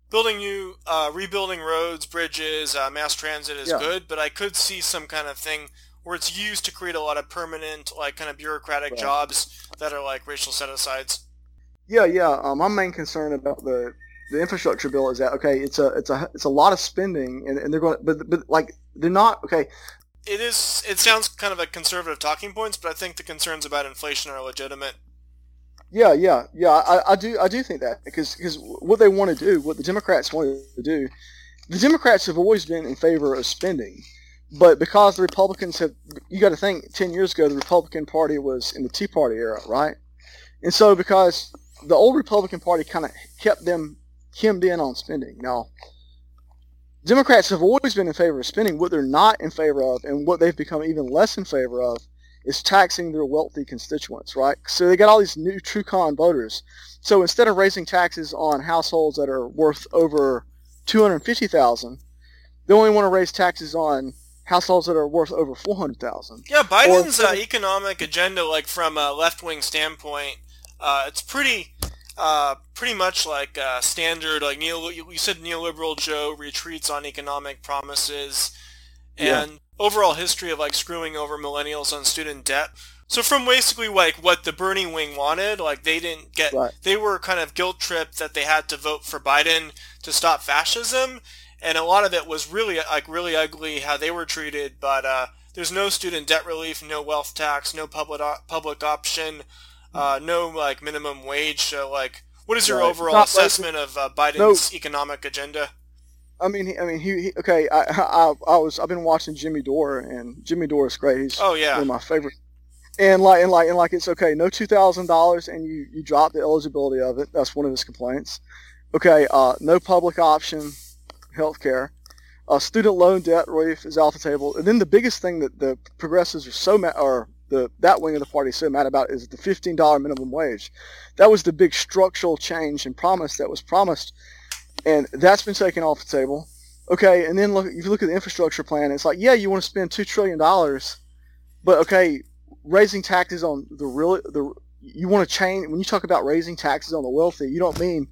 building new, uh, rebuilding roads, bridges, uh, mass transit is Yeah. good, but I could see some kind of thing where it's used to create a lot of permanent, like kind of bureaucratic Right. jobs that are like racial set-asides. Yeah, yeah. Um, my main concern about the the infrastructure bill is that okay, it's a it's a it's a lot of spending, and, and they're going, but but like they're not okay. It is. It sounds kind of like conservative talking points, but I think the concerns about inflation are legitimate. Yeah, yeah, yeah. I, I do I do think that because because what they want to do, what the Democrats want to do, the Democrats have always been in favor of spending, but because the Republicans have, you got to think, ten years ago the Republican Party was in the Tea Party era, right? And so because the old Republican Party kind of kept them hemmed in on spending. Now, Democrats have always been in favor of spending. What they're not in favor of, and what they've become even less in favor of, is taxing their wealthy constituents, right? So they got all these new TrueCon voters. So instead of raising taxes on households that are worth over two hundred fifty thousand, they only want to raise taxes on households that are worth over four hundred thousand. Yeah, Biden's Or- uh, economic agenda, like from a left-wing standpoint, uh, it's pretty, uh, pretty much like uh, standard. Like neo, you you said, neoliberal Joe retreats on economic promises, Yeah. and overall history of like screwing over millennials on student debt. So from basically like what the Bernie wing wanted, like they didn't get, Right. they were kind of guilt tripped that they had to vote for Biden to stop fascism, and a lot of it was really like really ugly how they were treated. But uh, there's no student debt relief, no wealth tax, no public op- public option, uh, no like minimum wage. So like, what is your Right. overall Not like- assessment of uh, Biden's economic agenda? I mean, he, I mean, he, he okay. I, I, I was, I've been watching Jimmy Dore, and Jimmy Dore is great. He's Oh yeah, one of my favorite. And like, and like, and like, it's okay. No two thousand dollars, and you you drop the eligibility of it. That's one of his complaints. Okay, uh, no public option, health care. Uh, student loan debt relief is off the table. And then the biggest thing that the progressives are so mad, or the that wing of the party is so mad about, is the fifteen dollar minimum wage. That was the big structural change and promise that was promised, and that's been taken off the table. Okay, and then look if you look at the infrastructure plan, it's like, yeah, you want to spend two trillion dollars, but okay, raising taxes on the real the you want to change when you talk about raising taxes on the wealthy, you don't mean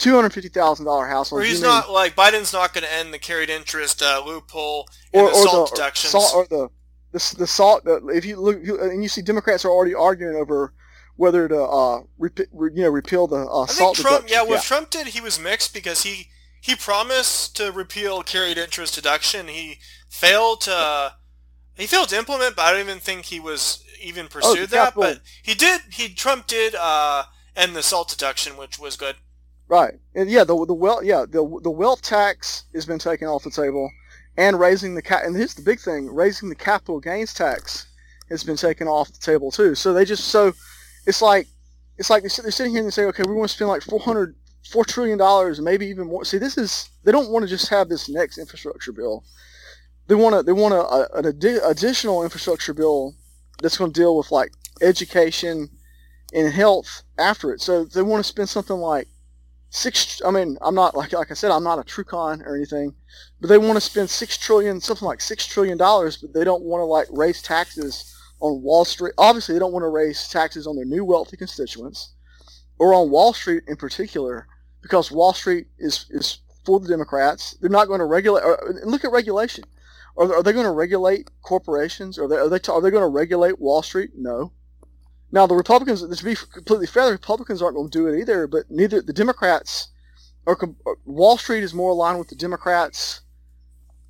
two hundred fifty thousand dollar households. or he's you mean- not like Biden's not going to end the carried interest uh, loophole and or, the or salt the deductions. salt or the the, the salt. The, if you look and you see Democrats are already arguing over whether to uh repi- re, you know repeal the uh, I think salt Trump, yeah, what Trump did, he was mixed because he he promised to repeal carried interest deduction. He failed to he failed to implement, but I don't even think he was even pursued that. But he did. He Trump did uh, end the salt deduction, which was good. Right, and yeah, the the wealth, yeah, the the wealth tax has been taken off the table, and raising the cap. And here's the big thing: raising the capital gains tax has been taken off the table too. So they just so it's like it's like they're sitting here and they say, okay, we want to spend like 400 four trillion dollars, maybe even more. See, this is they don't want to just have this next infrastructure bill. They want to they want a, uh, an adi- additional infrastructure bill that's going to deal with like education and health after it. So they want to spend something like six. I mean, I'm not like like I said, I'm not a true con or anything, but they want to spend six trillion, something like six trillion dollars, but they don't want to like raise taxes on Wall Street. Obviously, they don't want to raise taxes on their new wealthy constituents or on Wall Street in particular, because Wall Street is is for the Democrats. They're not going to regulate. Or, look at regulation. Are, are they going to regulate corporations? Are they are they are they going to regulate Wall Street? No. Now the Republicans, to be completely fair, the Republicans aren't going to do it either. But neither the Democrats or uh, Wall Street is more aligned with the Democrats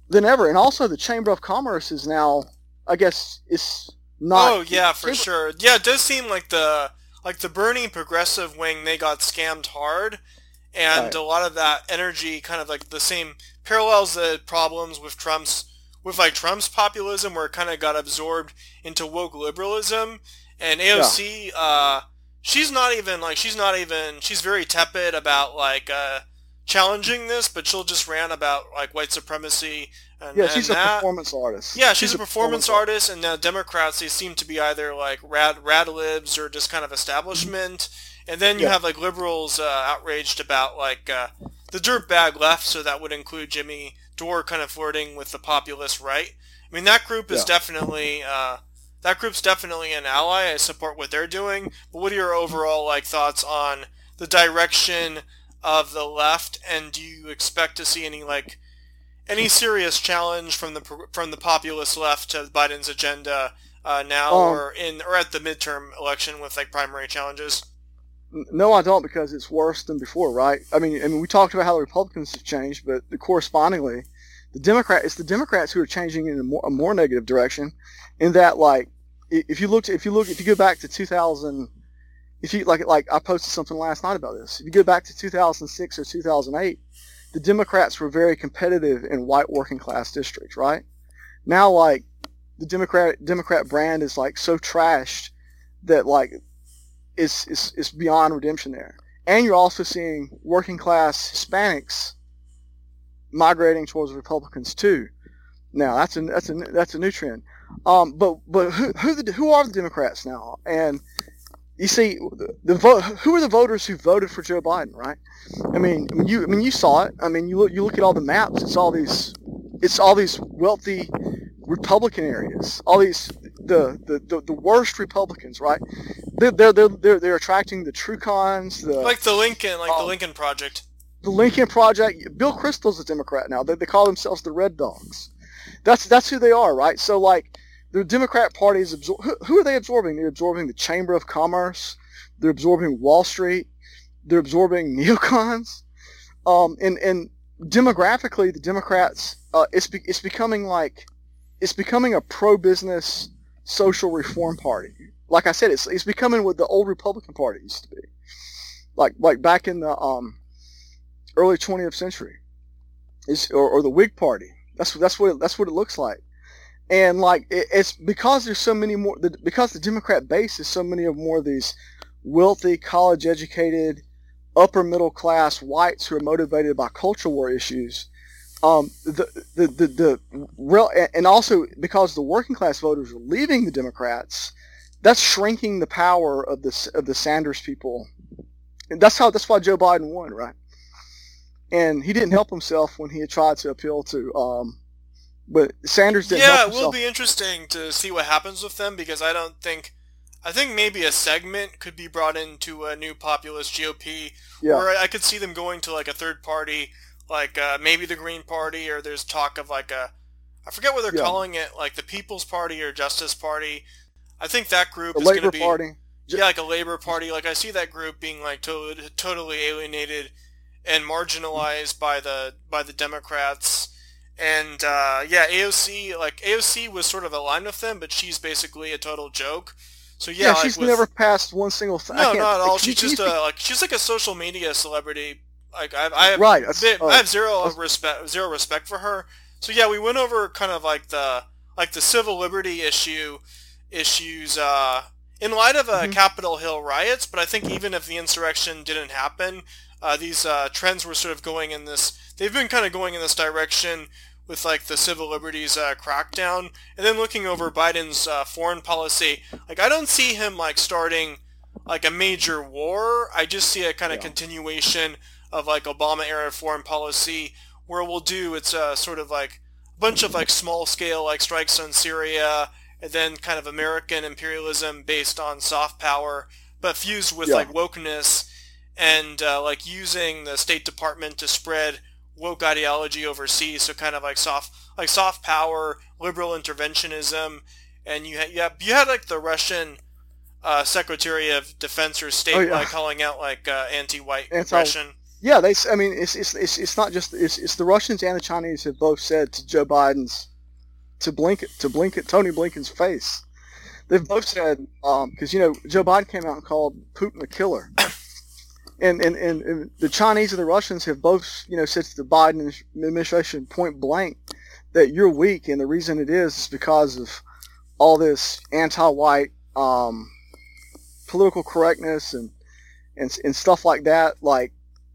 than ever. And also the Chamber of Commerce is now, I guess, is not. Oh yeah, for sure. Yeah, it does seem like the like the Bernie progressive wing, they got scammed hard, and right. a lot of that energy, kind of like the same parallels the problems with Trump's with like Trump's populism, where it kind of got absorbed into woke liberalism, and AOC, yeah. uh, she's not even like she's not even she's very tepid about like uh, challenging this, but she'll just rant about like white supremacy. And, yeah, she's and a performance artist. Yeah, she's, she's a, performance, performance artist, and now Democrats they seem to be either like rad rad libs or just kind of establishment. And then you yeah. have like liberals uh, outraged about like uh, the dirtbag left, so that would include Jimmy Dore kind of flirting with the populist right. I mean, that group is yeah. definitely uh, that group's definitely an ally. I support what they're doing. But what are your overall like thoughts on the direction of the left, and do you expect to see any like any serious challenge from the from the populist left to Biden's agenda uh, now, um, or in or at the midterm election with like primary challenges? No, I don't, because it's worse than before, right? I mean, I mean, we talked about how the Republicans have changed, but the correspondingly, the Democrat it's the Democrats who are changing in a more, a more negative direction. In that, like, if you look, if you look, if you go back to 2000 if you like like I posted something last night about this. If you go back to 2006 or 2008, the Democrats were very competitive in white working class districts, right? Now like the Democrat Democrat brand is like so trashed that like it's it's, it's beyond redemption there. And you're also seeing working class Hispanics migrating towards Republicans too. Now that's a that's a that's a new trend. Um, but but who who, the, who are the Democrats now? And you see the, the vote. Who are the voters who voted for Joe Biden? Right? I mean, I mean, you. I mean, you saw it. I mean, you look. You look at all the maps. It's all these. It's all these wealthy Republican areas. All these the the, the, the worst Republicans. Right? They're they're they're they're, they're attracting the Trucons. The like the Lincoln like um, the Lincoln Project. The Lincoln Project. Bill Kristol's a Democrat now. They they call themselves the Red Dogs. That's that's who they are. Right? So like the Democrat Party is absor- who, who, are they absorbing? They're absorbing the Chamber of Commerce. They're absorbing Wall Street. They're absorbing neocons. Um, and and demographically, the Democrats uh, it's be- it's becoming like it's becoming a pro-business social reform party. Like I said, it's it's becoming what the old Republican Party used to be, like like back in the um, early 20th century, is or, or the Whig Party. That's that's what it, that's what it looks like and like it, it's because there's so many more the, because the democrat base is so many of more of these wealthy college educated upper middle class whites who are motivated by culture war issues um, the, the, the, the real, and also because the working class voters are leaving the Democrats, that's shrinking the power of the of the Sanders people, and that's how that's why Joe Biden won, right? And he didn't help himself when he had tried to appeal to um, but Sanders didn't. Yeah, it will be interesting to see what happens with them because I don't think. I think maybe a segment could be brought into a new populist GOP, yeah. or I could see them going to like a third party, like uh, maybe the Green Party, or there's talk of like a, I forget what they're yeah. calling it, like the People's Party or Justice Party. I think that group the is going to be Party. yeah, like a Labor Party. Like I see that group being like totally totally alienated and marginalized by the by the Democrats and uh, yeah, AOC like AOC was sort of aligned with them, but she's basically a total joke. So yeah, yeah like she's with, never passed one single. thing. no, not at all. She's just a, like she's like a social media celebrity. Like I, I have right. I have zero respect zero respect for her. So yeah, we went over kind of like the like the civil liberty issue issues uh, in light of uh, mm-hmm. Capitol Hill riots. But I think even if the insurrection didn't happen, uh, these uh, trends were sort of going in this. They've been kind of going in this direction with like the civil liberties uh, crackdown, and then looking over Biden's uh, foreign policy. Like I don't see him like starting like a major war. I just see a kind of yeah. continuation of like Obama era foreign policy where we'll do it's a sort of like a bunch of like small scale like strikes on Syria and then kind of American imperialism based on soft power but fused with yeah. like wokeness and uh, like using the State Department to spread woke ideology overseas so kind of like soft like soft power liberal interventionism and you had, you had, you had like the Russian uh, Secretary of Defense or State oh, yeah. like calling out like uh, anti-white Anti- Russian yeah, they. I mean, it's it's it's, it's not just it's, it's the Russians and the Chinese have both said to Joe Biden's to Blinken to Blinken Tony Blinken's face. They've both said because um, you know Joe Biden came out and called Putin a killer, and, and and the Chinese and the Russians have both you know said to the Biden administration point blank that you're weak, and the reason it is is because of all this anti-white um, political correctness and and and stuff like that. Like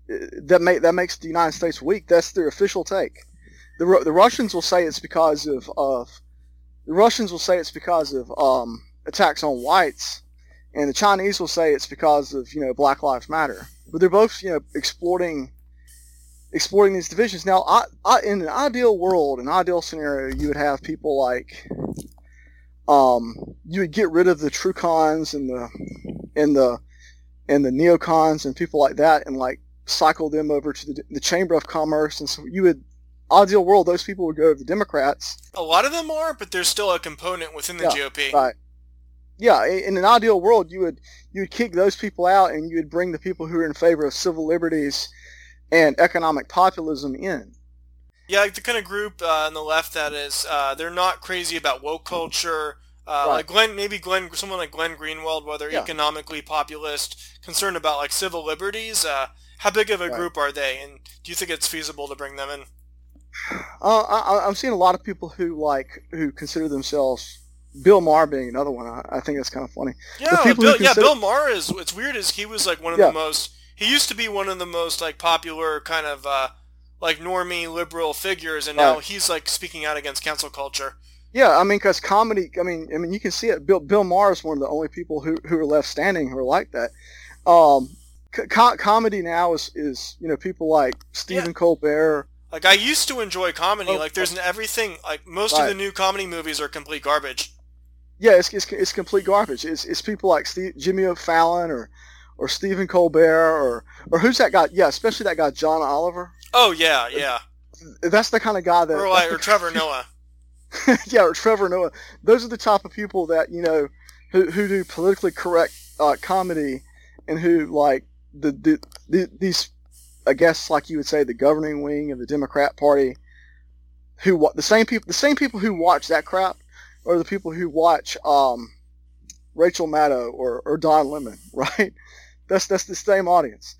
that make that makes the United States weak. That's their official take. The, the Russians will say it's because of, of the Russians will say it's because of um, attacks on whites, and the Chinese will say it's because of you know Black Lives Matter. But they're both you know exploiting exploiting these divisions. Now, I, I, in an ideal world, an ideal scenario, you would have people like um, you would get rid of the true cons and the and the and the neocons and people like that, and like cycle them over to the, the Chamber of Commerce, and so you would ideal world, those people would go to the Democrats. A lot of them are, but there's still a component within the yeah, GOP. Right. Yeah, in an ideal world, you would you would kick those people out, and you would bring the people who are in favor of civil liberties and economic populism in. Yeah, like the kind of group uh, on the left that is uh, they're not crazy about woke culture. Uh, right. Like Glenn, maybe Glenn, someone like Glenn Greenwald, whether yeah. economically populist, concerned about like civil liberties. Uh, how big of a right. group are they, and do you think it's feasible to bring them in? Uh, I, I'm seeing a lot of people who like who consider themselves Bill Maher being another one. I, I think that's kind of funny. Yeah, Bill, consider... yeah. Bill Maher is. It's weird. Is he was like one of yeah. the most. He used to be one of the most like popular kind of uh, like normie liberal figures, and now he's like speaking out against cancel culture. Yeah, I mean, because comedy. I mean, I mean, you can see it. Bill Bill Maher is one of the only people who who are left standing who are like that. Um, co- comedy now is, is you know people like Stephen yeah. Colbert. Like I used to enjoy comedy. Oh, like there's an everything. Like most right. of the new comedy movies are complete garbage. Yeah, it's it's, it's complete garbage. It's, it's people like Steve, Jimmy Fallon or or Stephen Colbert or or who's that guy? Yeah, especially that guy John Oliver. Oh yeah, yeah. That's the kind of guy that. Or like or Trevor Noah. yeah, or Trevor Noah. Those are the type of people that you know who who do politically correct uh, comedy and who like the, the, the these I guess like you would say the governing wing of the Democrat Party who the same people the same people who watch that crap are the people who watch um, Rachel Maddow or, or Don Lemon, right? That's that's the same audience.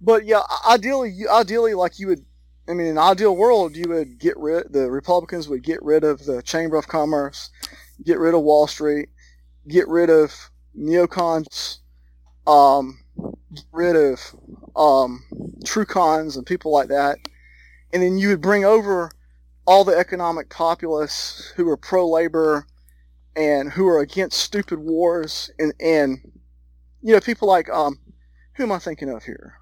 But yeah, ideally, ideally, like you would, I mean, in an ideal world, you would get rid. The Republicans would get rid of the Chamber of Commerce, get rid of Wall Street, get rid of neocons, um, get rid of um, true cons and people like that, and then you would bring over all the economic populists who are pro-labor and who are against stupid wars, and and you know people like um, who am I thinking of here?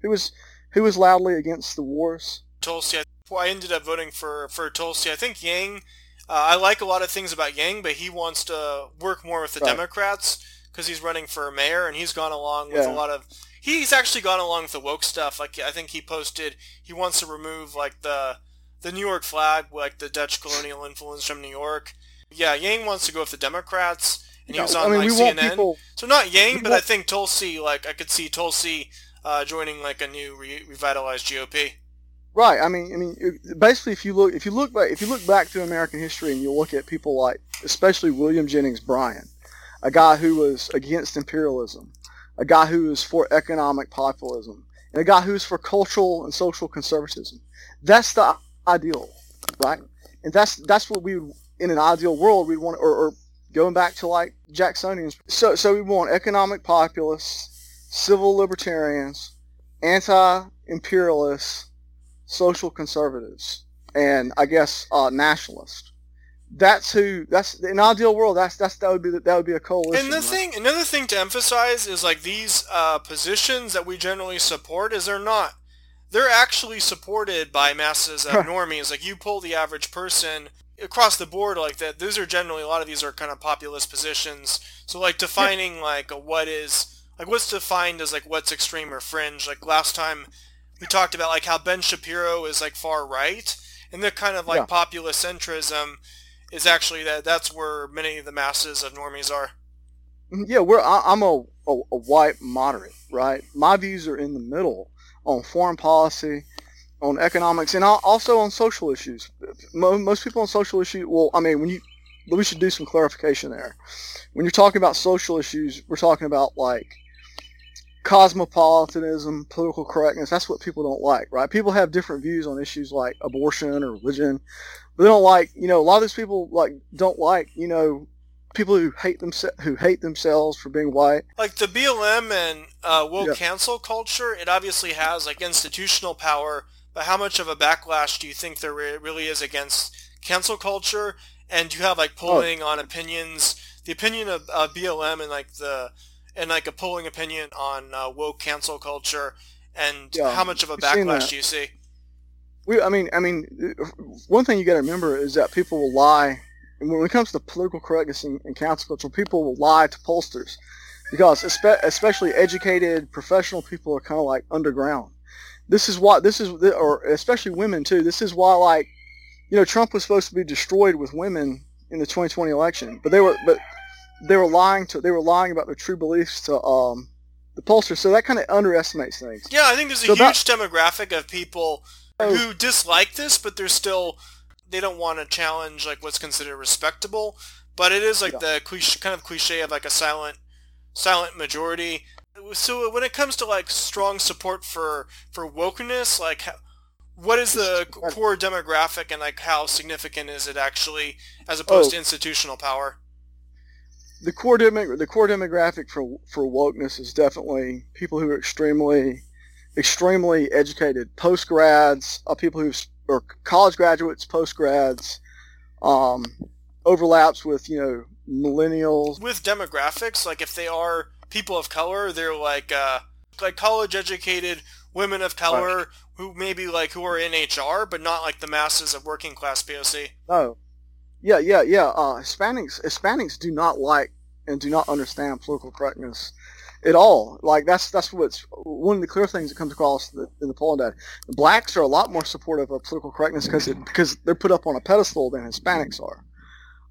Who was who was loudly against the wars? Tulsi. I ended up voting for for Tulsi. I think Yang. Uh, I like a lot of things about Yang, but he wants to work more with the right. Democrats because he's running for mayor and he's gone along with yeah. a lot of he's actually gone along with the woke stuff like i think he posted he wants to remove like the the new york flag like the dutch colonial influence from new york yeah yang wants to go with the democrats and he was on I mean, like cnn people, so not yang but i think tulsi like i could see tulsi uh, joining like a new re- revitalized gop Right. I mean, I mean, basically, if you look, if you look back, if you look back through American history, and you look at people like, especially William Jennings Bryan, a guy who was against imperialism, a guy who was for economic populism, and a guy who's for cultural and social conservatism. That's the ideal. right? And that's that's what we would, in an ideal world we'd want, or, or going back to like Jacksonians. So so we want economic populists, civil libertarians, anti-imperialists, social conservatives, and I guess uh, nationalists. That's who. That's in an ideal world. That's that's that would be that would be a coalition. And the right? thing, another thing to emphasize is like these uh, positions that we generally support is they're not. They're actually supported by masses of normies. Like you pull the average person across the board like that. These are generally a lot of these are kind of populist positions. So like defining like a, what is like what's defined as like what's extreme or fringe. Like last time we talked about like how Ben Shapiro is like far right, and the kind of like Yeah. populist centrism is actually that that's where many of the masses of normies are. Mhm, Yeah, we're I, I'm a, a a white moderate, right? My views are in the middle on foreign policy, on economics, and also on social issues. Most people on social issues, well, I mean, when you we should do some clarification there. When you're talking about social issues, we're talking about like cosmopolitanism, political correctness. That's what people don't like, right? People have different views on issues like abortion or religion, but they don't like, you know, a lot of these people like don't like, you know, people who hate them who hate themselves for being white. like the BLM and uh, woke Yeah. cancel culture, it obviously has like institutional power, but how much of a backlash do you think there re- really is against cancel culture? And you have Oh. like polling on opinions, the opinion of uh, BLM and like the and like a polling opinion on uh, woke cancel culture, and Yeah, how much of a backlash do you see? We, I mean, I mean, one thing you got to remember is that people will lie, when it comes to political correctness and, and cancel culture, people will lie to pollsters because, espe- especially educated professional people, are kind of like underground. This is why this is, or especially women too. This is why, like, you know, Trump was supposed to be destroyed with women in the 2020 election, but they were, but they were lying to, they were lying about their true beliefs to um, the pollsters. So that kind of underestimates things. Yeah, I think there's a So huge that- demographic of people who dislike this, but they're still they don't want to challenge like what's considered respectable. But it is like Yeah. the cliche, kind of cliche of like a silent silent majority. So when it comes to like strong support for for wokeness, like what is the core demographic and like how significant is it actually as opposed Oh. to institutional power? the core demo- the core demographic for for wokeness is definitely people who are extremely extremely educated post grads uh, people who or college graduates post grads um, overlaps with you know millennials. With demographics, like if they are people of color, they're like uh, like college educated women of color who maybe like who are in HR, but not like the masses of working class POC. no. Yeah yeah yeah uh, Hispanics Hispanics do not like and do not understand political correctness at all like that's that's what's one of the clear things that comes across the, in the polling data blacks are a lot more supportive of political correctness because because they're put up on a pedestal than Hispanics are.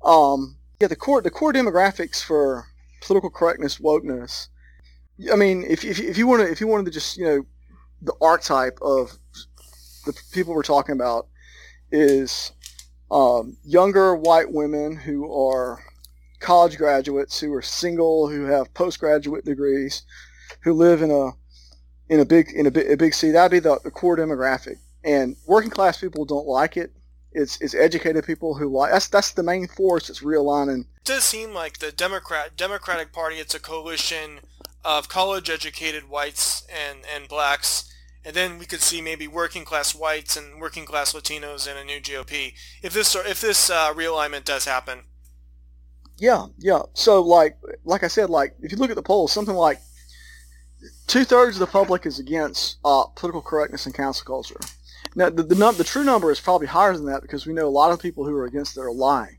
Um, yeah, the core the core demographics for political correctness wokeness. I mean, if if, if you want to if you wanted to just you know the archetype of the people we're talking about is um, younger white women who are college graduates who are single who have postgraduate degrees who live in a in a big in a, bi- a big city. That'd be the, the core demographic. And working class people don't like it. It's it's educated people who like that's that's the main force that's realigning. It does seem like the Democrat Democratic Party it's a coalition of college educated whites and and blacks. And then we could see maybe working class whites and working class Latinos in a new GOP if this if this uh, realignment does happen. Yeah, yeah. So like like I said, like if you look at the polls, something like two thirds of the public is against uh, political correctness and cancel culture. Now the the, num- the true number is probably higher than that because we know a lot of people who are against it are lying.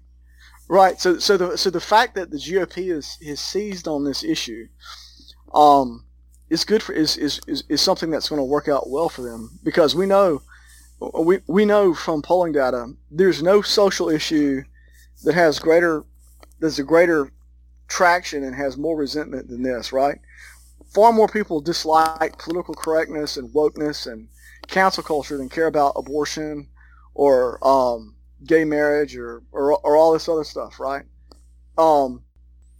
Right. So so the so the fact that the GOP is is seized on this issue, um, is good for is is, is, is something that's going to work out well for them because we know we we know from polling data there's no social issue that has greater there's a greater traction and has more resentment than this, right? Far more people dislike political correctness and wokeness and cancel culture than care about abortion or um, gay marriage or, or, or all this other stuff, right? Um,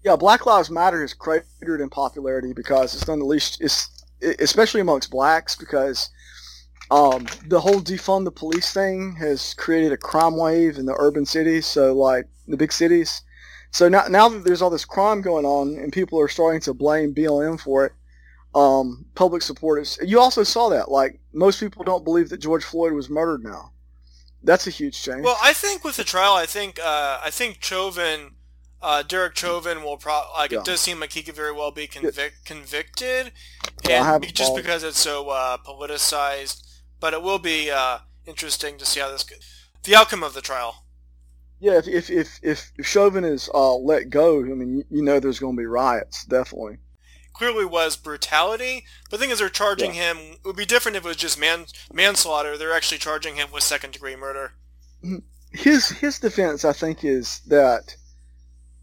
yeah, Black Lives Matter has cratered in popularity because it's done the least, it's, especially amongst blacks because um, the whole defund the police thing has created a crime wave in the urban cities. So like the big cities. So now now that there's all this crime going on and people are starting to blame BLM for it, um, public support is. You also saw that like most people don't believe that George Floyd was murdered now. That's a huge change. Well, I think with the trial, I think uh, I think Chauvin, uh, Derek Chauvin will probably like Yeah. it does seem like he could very well be convic- convicted, Yeah, and be- just followed- because it's so uh, politicized. But it will be uh, interesting to see how this, go- the outcome of the trial. Yeah, if if if, if Chauvin is uh, let go, I mean, you, know, there's going to be riots, definitely. Clearly was brutality, but the thing is, they're charging him. It would be different if it was just man manslaughter. They're actually charging him with second degree murder. his his defense, I think, is that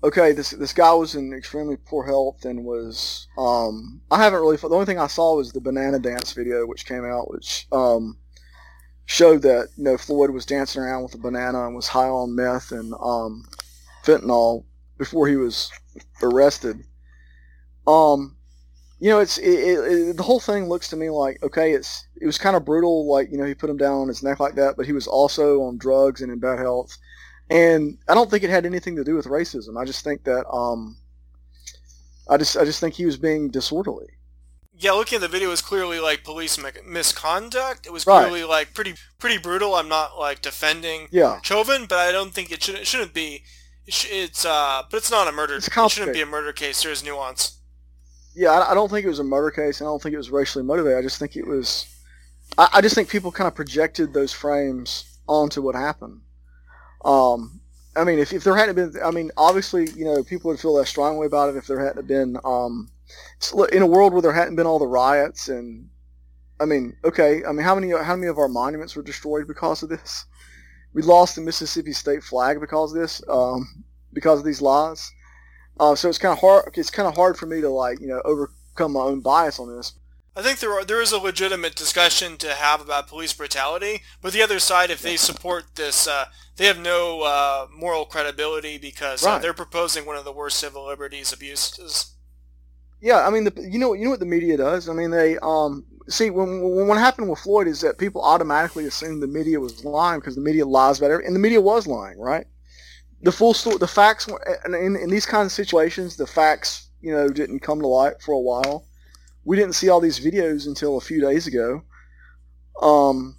okay. This this guy was in extremely poor health and was. Um, I haven't really. The only thing I saw was the banana dance video, which came out, which um, showed that you know Floyd was dancing around with a banana and was high on meth and um, fentanyl before he was arrested. Um, you know, it's it, it, it, the whole thing looks to me like okay, it's it was kind of brutal, like you know he put him down on his neck like that, but he was also on drugs and in bad health, and I don't think it had anything to do with racism. I just think that um, I just I just think he was being disorderly. Yeah, looking at the video, it was clearly like police misconduct. It was Right. clearly like pretty pretty brutal. I'm not like defending Yeah, Chauvin, but I don't think it should it shouldn't be. It sh- it's uh, but it's not a murder. It's It shouldn't be a murder case. There's nuance. yeah. I, I don't think it was a murder case. And I don't think it was racially motivated. I just think it was. I, I just think people kind of projected those frames onto what happened. Um, I mean, if, if there hadn't been, I mean, obviously, you know, people would feel less strongly about it if there hadn't been, um, in a world where there hadn't been all the riots and, I mean, okay, I mean, how many how many of our monuments were destroyed because of this? We lost the Mississippi state flag because of this, um, because of these laws. Uh, so it's kind of hard. It's kind of hard for me to like, you know, overcome my own bias on this. I think there are, there is a legitimate discussion to have about police brutality, but the other side, if they support this, uh, they have no uh, moral credibility because uh, Right. they're proposing one of the worst civil liberties abuses. Yeah, I mean, the, you know, you know what the media does. I mean, they um see when, when what happened with Floyd is that people automatically assumed the media was lying because the media lies about everything, and the media was lying, right? The full story, the facts, were, in, in these kinds of situations, the facts, you know, didn't come to light for a while. We didn't see all these videos until a few days ago. Um,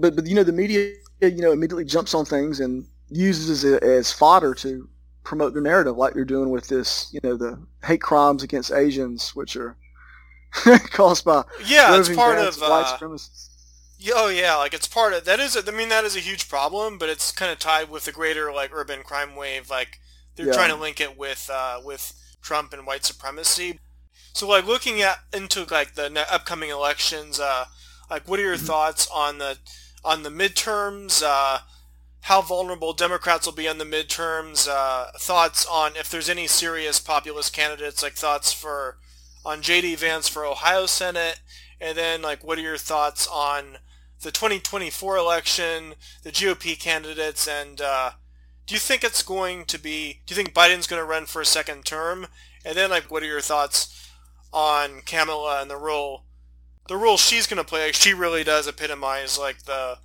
but but you know, the media, you know, immediately jumps on things and uses it as fodder to promote their narrative like you're doing with this, you know, the hate crimes against Asians, which are caused by Yeah, it's part of. white Uh, supremacists. oh yeah, like it's part of that is. A, I mean, that is a huge problem, but it's kind of tied with the greater like urban crime wave. Like they're Yeah. trying to link it with uh, with Trump and white supremacy. So like looking at into like the ne- upcoming elections, uh, like what are your Mhm. thoughts on the on the midterms? Uh, how vulnerable Democrats will be on the midterms? Uh, thoughts on if there's any serious populist candidates? Like thoughts for on J.D. Vance for Ohio Senate, and then like what are your thoughts on the 2024 election, the GOP candidates, and uh, do you think it's going to be? Do you think Biden's going to run for a second term? And then like what are your thoughts on Kamala and the role the role she's going to play? Like, she really does epitomize like the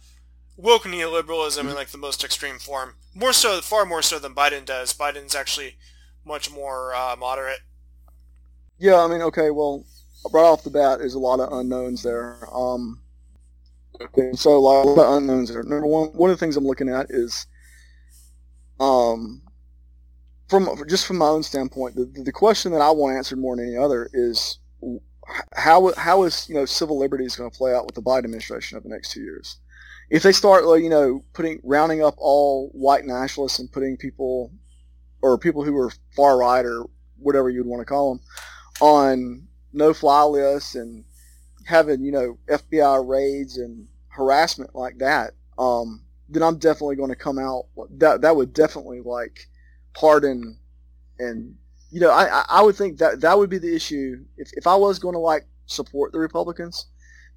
woke neoliberalism in like the most extreme form. More so, far more so than Biden does. Biden's actually much more uh, moderate. Yeah, I mean, okay, well, right off the bat, there's a lot of unknowns there. Um, okay, so a lot of unknowns there. Number one, one of the things I'm looking at is, um, from just from my own standpoint, the, the question that I want answered more than any other is how how is you know civil liberties going to play out with the Biden administration over the next two years? If they start, like, you know, putting rounding up all white nationalists and putting people or people who are far right or whatever you'd want to call them on no-fly lists and having you know FBI raids and harassment like that, um, then I'm definitely going to come out. That that would definitely like pardon and you know I I- would think that that would be the issue if if I was going to like support the Republicans,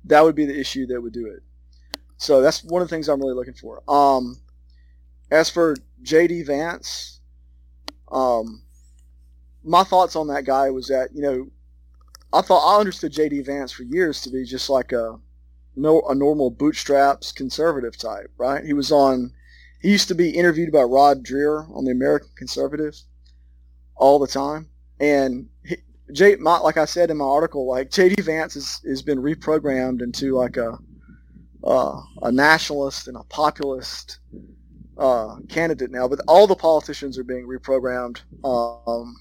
that would be the issue that would do it. So that's one of the things I'm really looking for. Um, as for J.D. Vance, um, my thoughts on that guy was that you know I thought I understood J.D. Vance for years to be just like a no a normal bootstraps conservative type, right? He was on. He used to be interviewed by Rod Dreher on the American Conservative all the time, and he, J, my, like I said in my article, like J.D. Vance has, has been reprogrammed into like a uh, a nationalist and a populist uh, candidate now, but all the politicians are being reprogrammed um,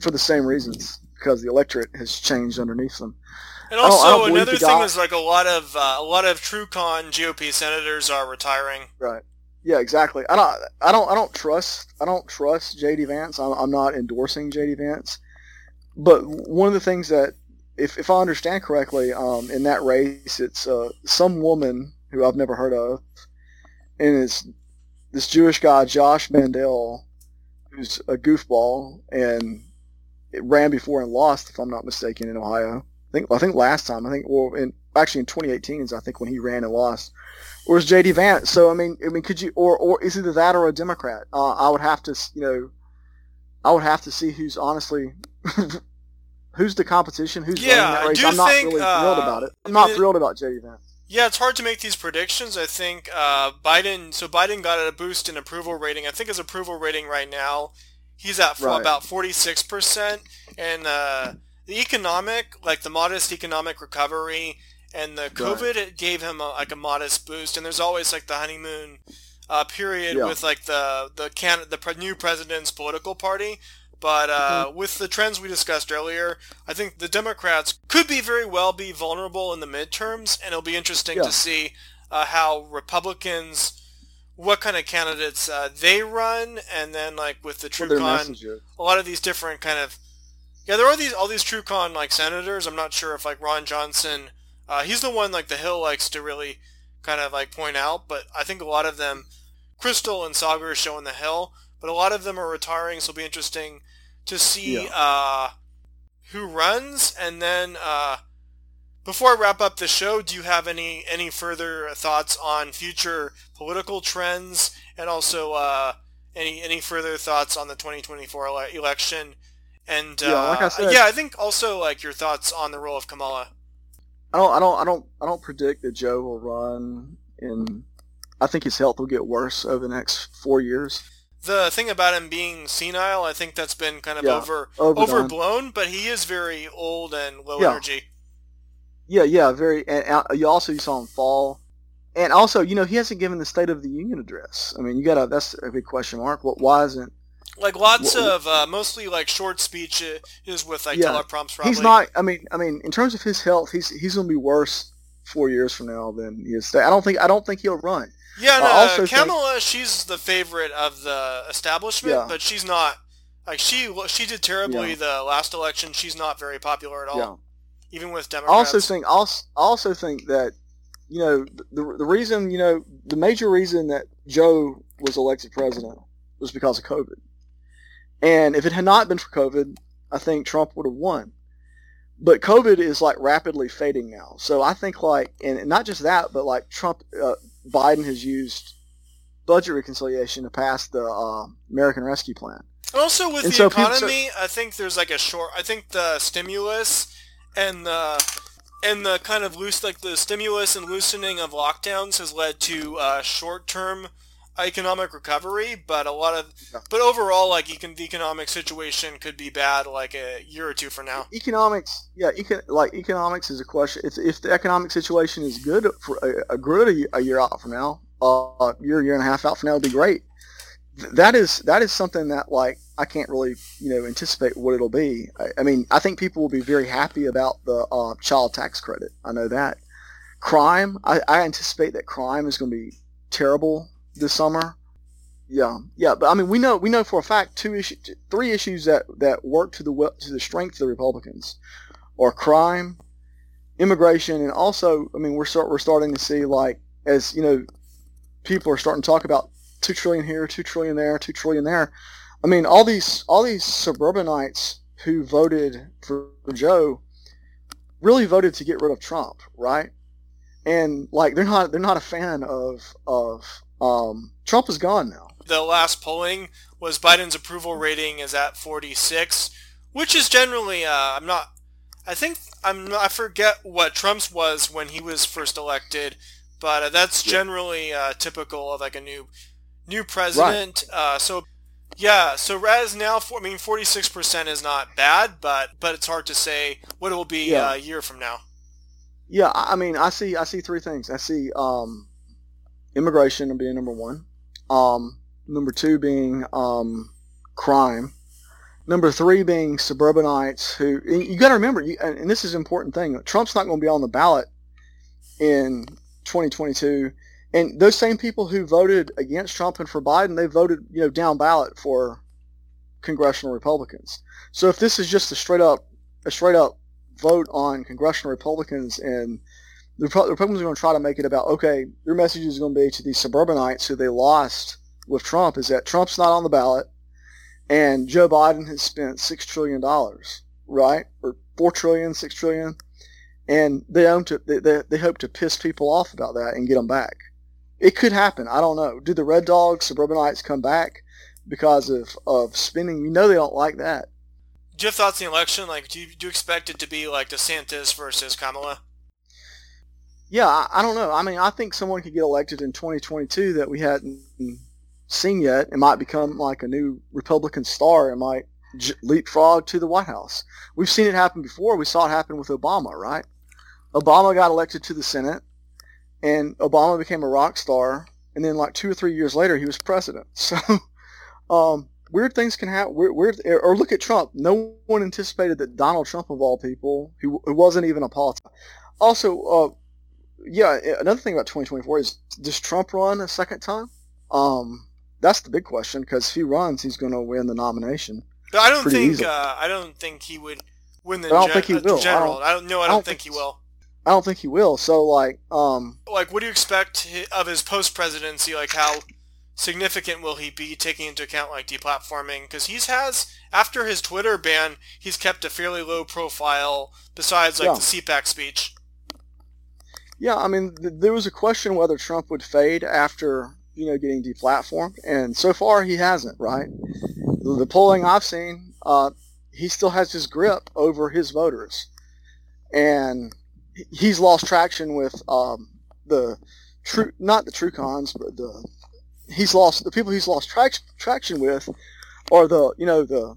for the same reasons because the electorate has changed underneath them. And also another thing is like a lot of uh, a lot of TrueCon GOP senators are retiring. Right. Yeah, exactly. I don't. I don't. I don't trust. I don't trust JD Vance. I'm, I'm not endorsing JD Vance. But one of the things that, if, if I understand correctly, um, in that race, it's uh, some woman who I've never heard of, and it's this Jewish guy, Josh Mandel, who's a goofball, and it ran before and lost, if I'm not mistaken, in Ohio. I think I think last time, I think, well, in, actually in 2018 is I think when he ran and lost, or is JD Vance. So I mean, I mean, could you, or or is either that or a Democrat? Uh, I would have to, you know, I would have to see who's honestly. who's the competition? Who's yeah, running that race? I'm not think, really uh, thrilled about it. I'm not it, thrilled about JD Vance. Yeah, it's hard to make these predictions. I think uh, Biden. So Biden got a boost in approval rating. I think his approval rating right now, he's at Right. about forty six percent, and uh, the economic, like the modest economic recovery, and the COVID, it gave him a, like a modest boost. And there's always like the honeymoon uh, period Yeah. with like the the can the new president's political party. But uh, with the trends we discussed earlier, I think the Democrats could be very well be vulnerable in the midterms, and it'll be interesting Yeah. to see uh, how Republicans, what kind of candidates uh, they run, and then like with the TrueCon, a lot of these different kind of yeah, there are these all these TrueCon like senators. I'm not sure if like Ron Johnson, uh, he's the one like the Hill likes to really kind of like point out, but I think a lot of them, Krystal and Saagar are showing the Hill, but a lot of them are retiring, so it'll be interesting to see Yeah. uh, who runs, and then uh, before I wrap up the show, do you have any any further thoughts on future political trends, and also uh, any any further thoughts on the 2024 ele- election? And uh, Yeah, like I said- yeah, I think also like your thoughts on the role of Kamala. I don't, I don't, I don't, I don't predict that Joe will run in. I think his health will get worse over the next four years. The thing about him being senile, I think that's been kind of Yeah, over overdone. overblown, but he is very old and low Yeah. energy. Yeah, yeah, very. And you also you saw him fall, and also you know he hasn't given the State of the Union address. I mean, you got to that's a big question mark. What? Why isn't Like lots Wha- of uh, mostly like short speeches is with like Yeah, teleprompts. Probably. he's not? I mean, I mean, in terms of his health, he's he's going to be worse four years from now than he is. today. I don't think I don't think he'll run. Yeah, no, also think- Kamala, she's the favorite of the establishment, Yeah. but she's not. Like she she did terribly Yeah. the last election. She's not very popular at all, Yeah. even with Democrats. also think also also think that you know the the reason you know the major reason that Joe was elected president was because of COVID, and if it had not been for COVID, I think Trump would have won. But COVID is like rapidly fading now, so I think like and not just that, but like Trump, uh, Biden has used budget reconciliation to pass the uh, American Rescue Plan. And also with And the so people- so- economy, I think there's like a short. I think the stimulus and the and the kind of loose like the stimulus and loosening of lockdowns has led to uh, short-term economic recovery, but a lot of but overall, like econ- the economic situation could be bad like a year or two from now. economics yeah econ, like economics is a question if, if the economic situation is good for a, a good a, a year out from now uh, a year year and a half out from now would be great. Th- that is that is something that like I can't really you know anticipate what it'll be. I, I mean I think people will be very happy about the uh, child tax credit. I know that. Crime I, I anticipate that crime is going to be terrible this summer yeah, yeah, but I mean, we know we know for a fact two issues, three issues that that work to the to the strength of the Republicans are crime, immigration, and also, I mean, we're start we're starting to see like as you know, people are starting to talk about two trillion here, two trillion there, two trillion there. I mean, all these all these suburbanites who voted for Joe really voted to get rid of Trump, right? And like they're not they're not a fan of of um, Trump is gone now. The last polling was Biden's approval rating is at 46, which is generally uh, I'm not I think I'm I forget what Trump's was when he was first elected, but uh, that's generally uh, typical of like a new new president. Right. Uh, so yeah, so as now, I mean, 46% is not bad, but but it's hard to say what it will be yeah. Uh, a year from now. Yeah, I mean, I see I see three things. I see um, immigration being number one, um, number two being um, crime, number three being suburbanites who you got to remember, and this is an important thing. Trump's not going to be on the ballot in 2022 and those same people who voted against Trump and for Biden, they voted, you know, down ballot for congressional Republicans. So if this is just a straight up, a straight up vote on congressional Republicans and the Republicans are going to try to make it about, okay, your message is going to be to these suburbanites who they lost with Trump is that Trump's not on the ballot and Joe Biden has spent $6 trillion, right? Or $4 trillion, $6 trillion. And they, own to, they, they, they hope to piss people off about that and get them back. It could happen. I don't know. Do the Red Dogs, suburbanites come back because of, of spending? We know they don't like that. Do you have thoughts on the election? Like, do you, do you expect it to be like DeSantis versus Kamala? Yeah, I, I don't know. I mean, I think someone could get elected in 2022 that we hadn't seen yet. It might become like a new Republican star. It might j- leapfrog to the White House. We've seen it happen before. We saw it happen with Obama, right? Obama got elected to the Senate and Obama became a rock star, and then like two or three years later, he was president. So um, weird things can happen. Weird, weird, or look at Trump. No one anticipated that Donald Trump, of all people, who, who wasn't even a politician. Also, uh, yeah, another thing about 2024 is does Trump run a second time? Um, that's the big question because if he runs, he's going to win the nomination. But I don't think uh, I don't think he would win the. I don't think he will. General, I don't, I don't know. I don't, I don't think, think he will. I don't think he will. So like, um, like, what do you expect of his post presidency? Like, how significant will he be, taking into account like deplatforming? Because he's has after his Twitter ban, he's kept a fairly low profile. Besides like yeah. the CPAC speech. Yeah, I mean, th- there was a question whether Trump would fade after you know getting deplatformed, and so far he hasn't. Right, the polling I've seen, uh, he still has his grip over his voters, and he's lost traction with um, the true, not the true cons, but the he's lost the people he's lost traction traction with are the you know the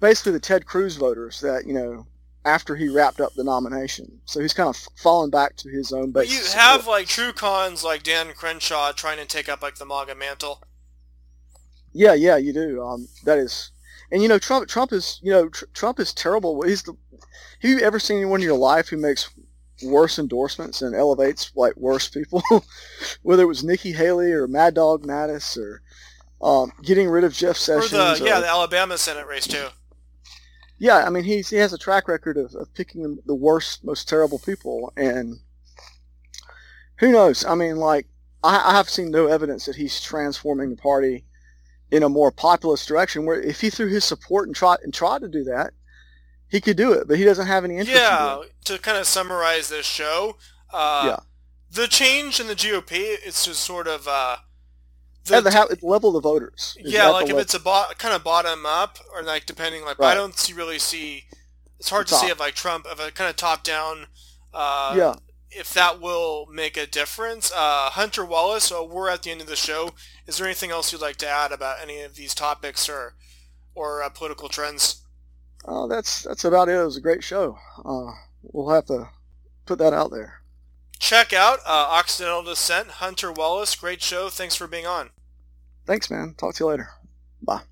basically the Ted Cruz voters that you know after he wrapped up the nomination. So he's kind of fallen back to his own base. But you have like true cons like Dan Crenshaw trying to take up like the MAGA mantle. Yeah, yeah, you do. Um, that is, and you know Trump. Trump is you know tr- Trump is terrible. He's the. Have you ever seen anyone in your life who makes worse endorsements and elevates like worse people, whether it was Nikki Haley or Mad Dog Mattis or um, getting rid of Jeff Sessions. Or the, yeah, or, the Alabama Senate race too. Yeah, I mean he's he has a track record of, of picking the worst, most terrible people, and who knows? I mean, like I, I have seen no evidence that he's transforming the party in a more populist direction. Where if he threw his support and tried and tried to do that, he could do it, but he doesn't have any interest. Yeah, in to kind of summarize this show, uh, yeah, the change in the GOP it's just sort of uh, the, at the level of the voters. Yeah, like if level. it's a bo- kind of bottom up, or like depending, like right. I don't see really see. It's hard the to top. say if like Trump, of a kind of top down. Uh, yeah. If that will make a difference, uh, Hunter Wallace. So we're at the end of the show. Is there anything else you'd like to add about any of these topics or or uh, political trends? uh, that's that's about it. It was a great show. Uh, we'll have to put that out there. Check out uh, Occidental Dissent, Hunter Wallace. Great show. Thanks for being on. Thanks, man. Talk to you later. Bye.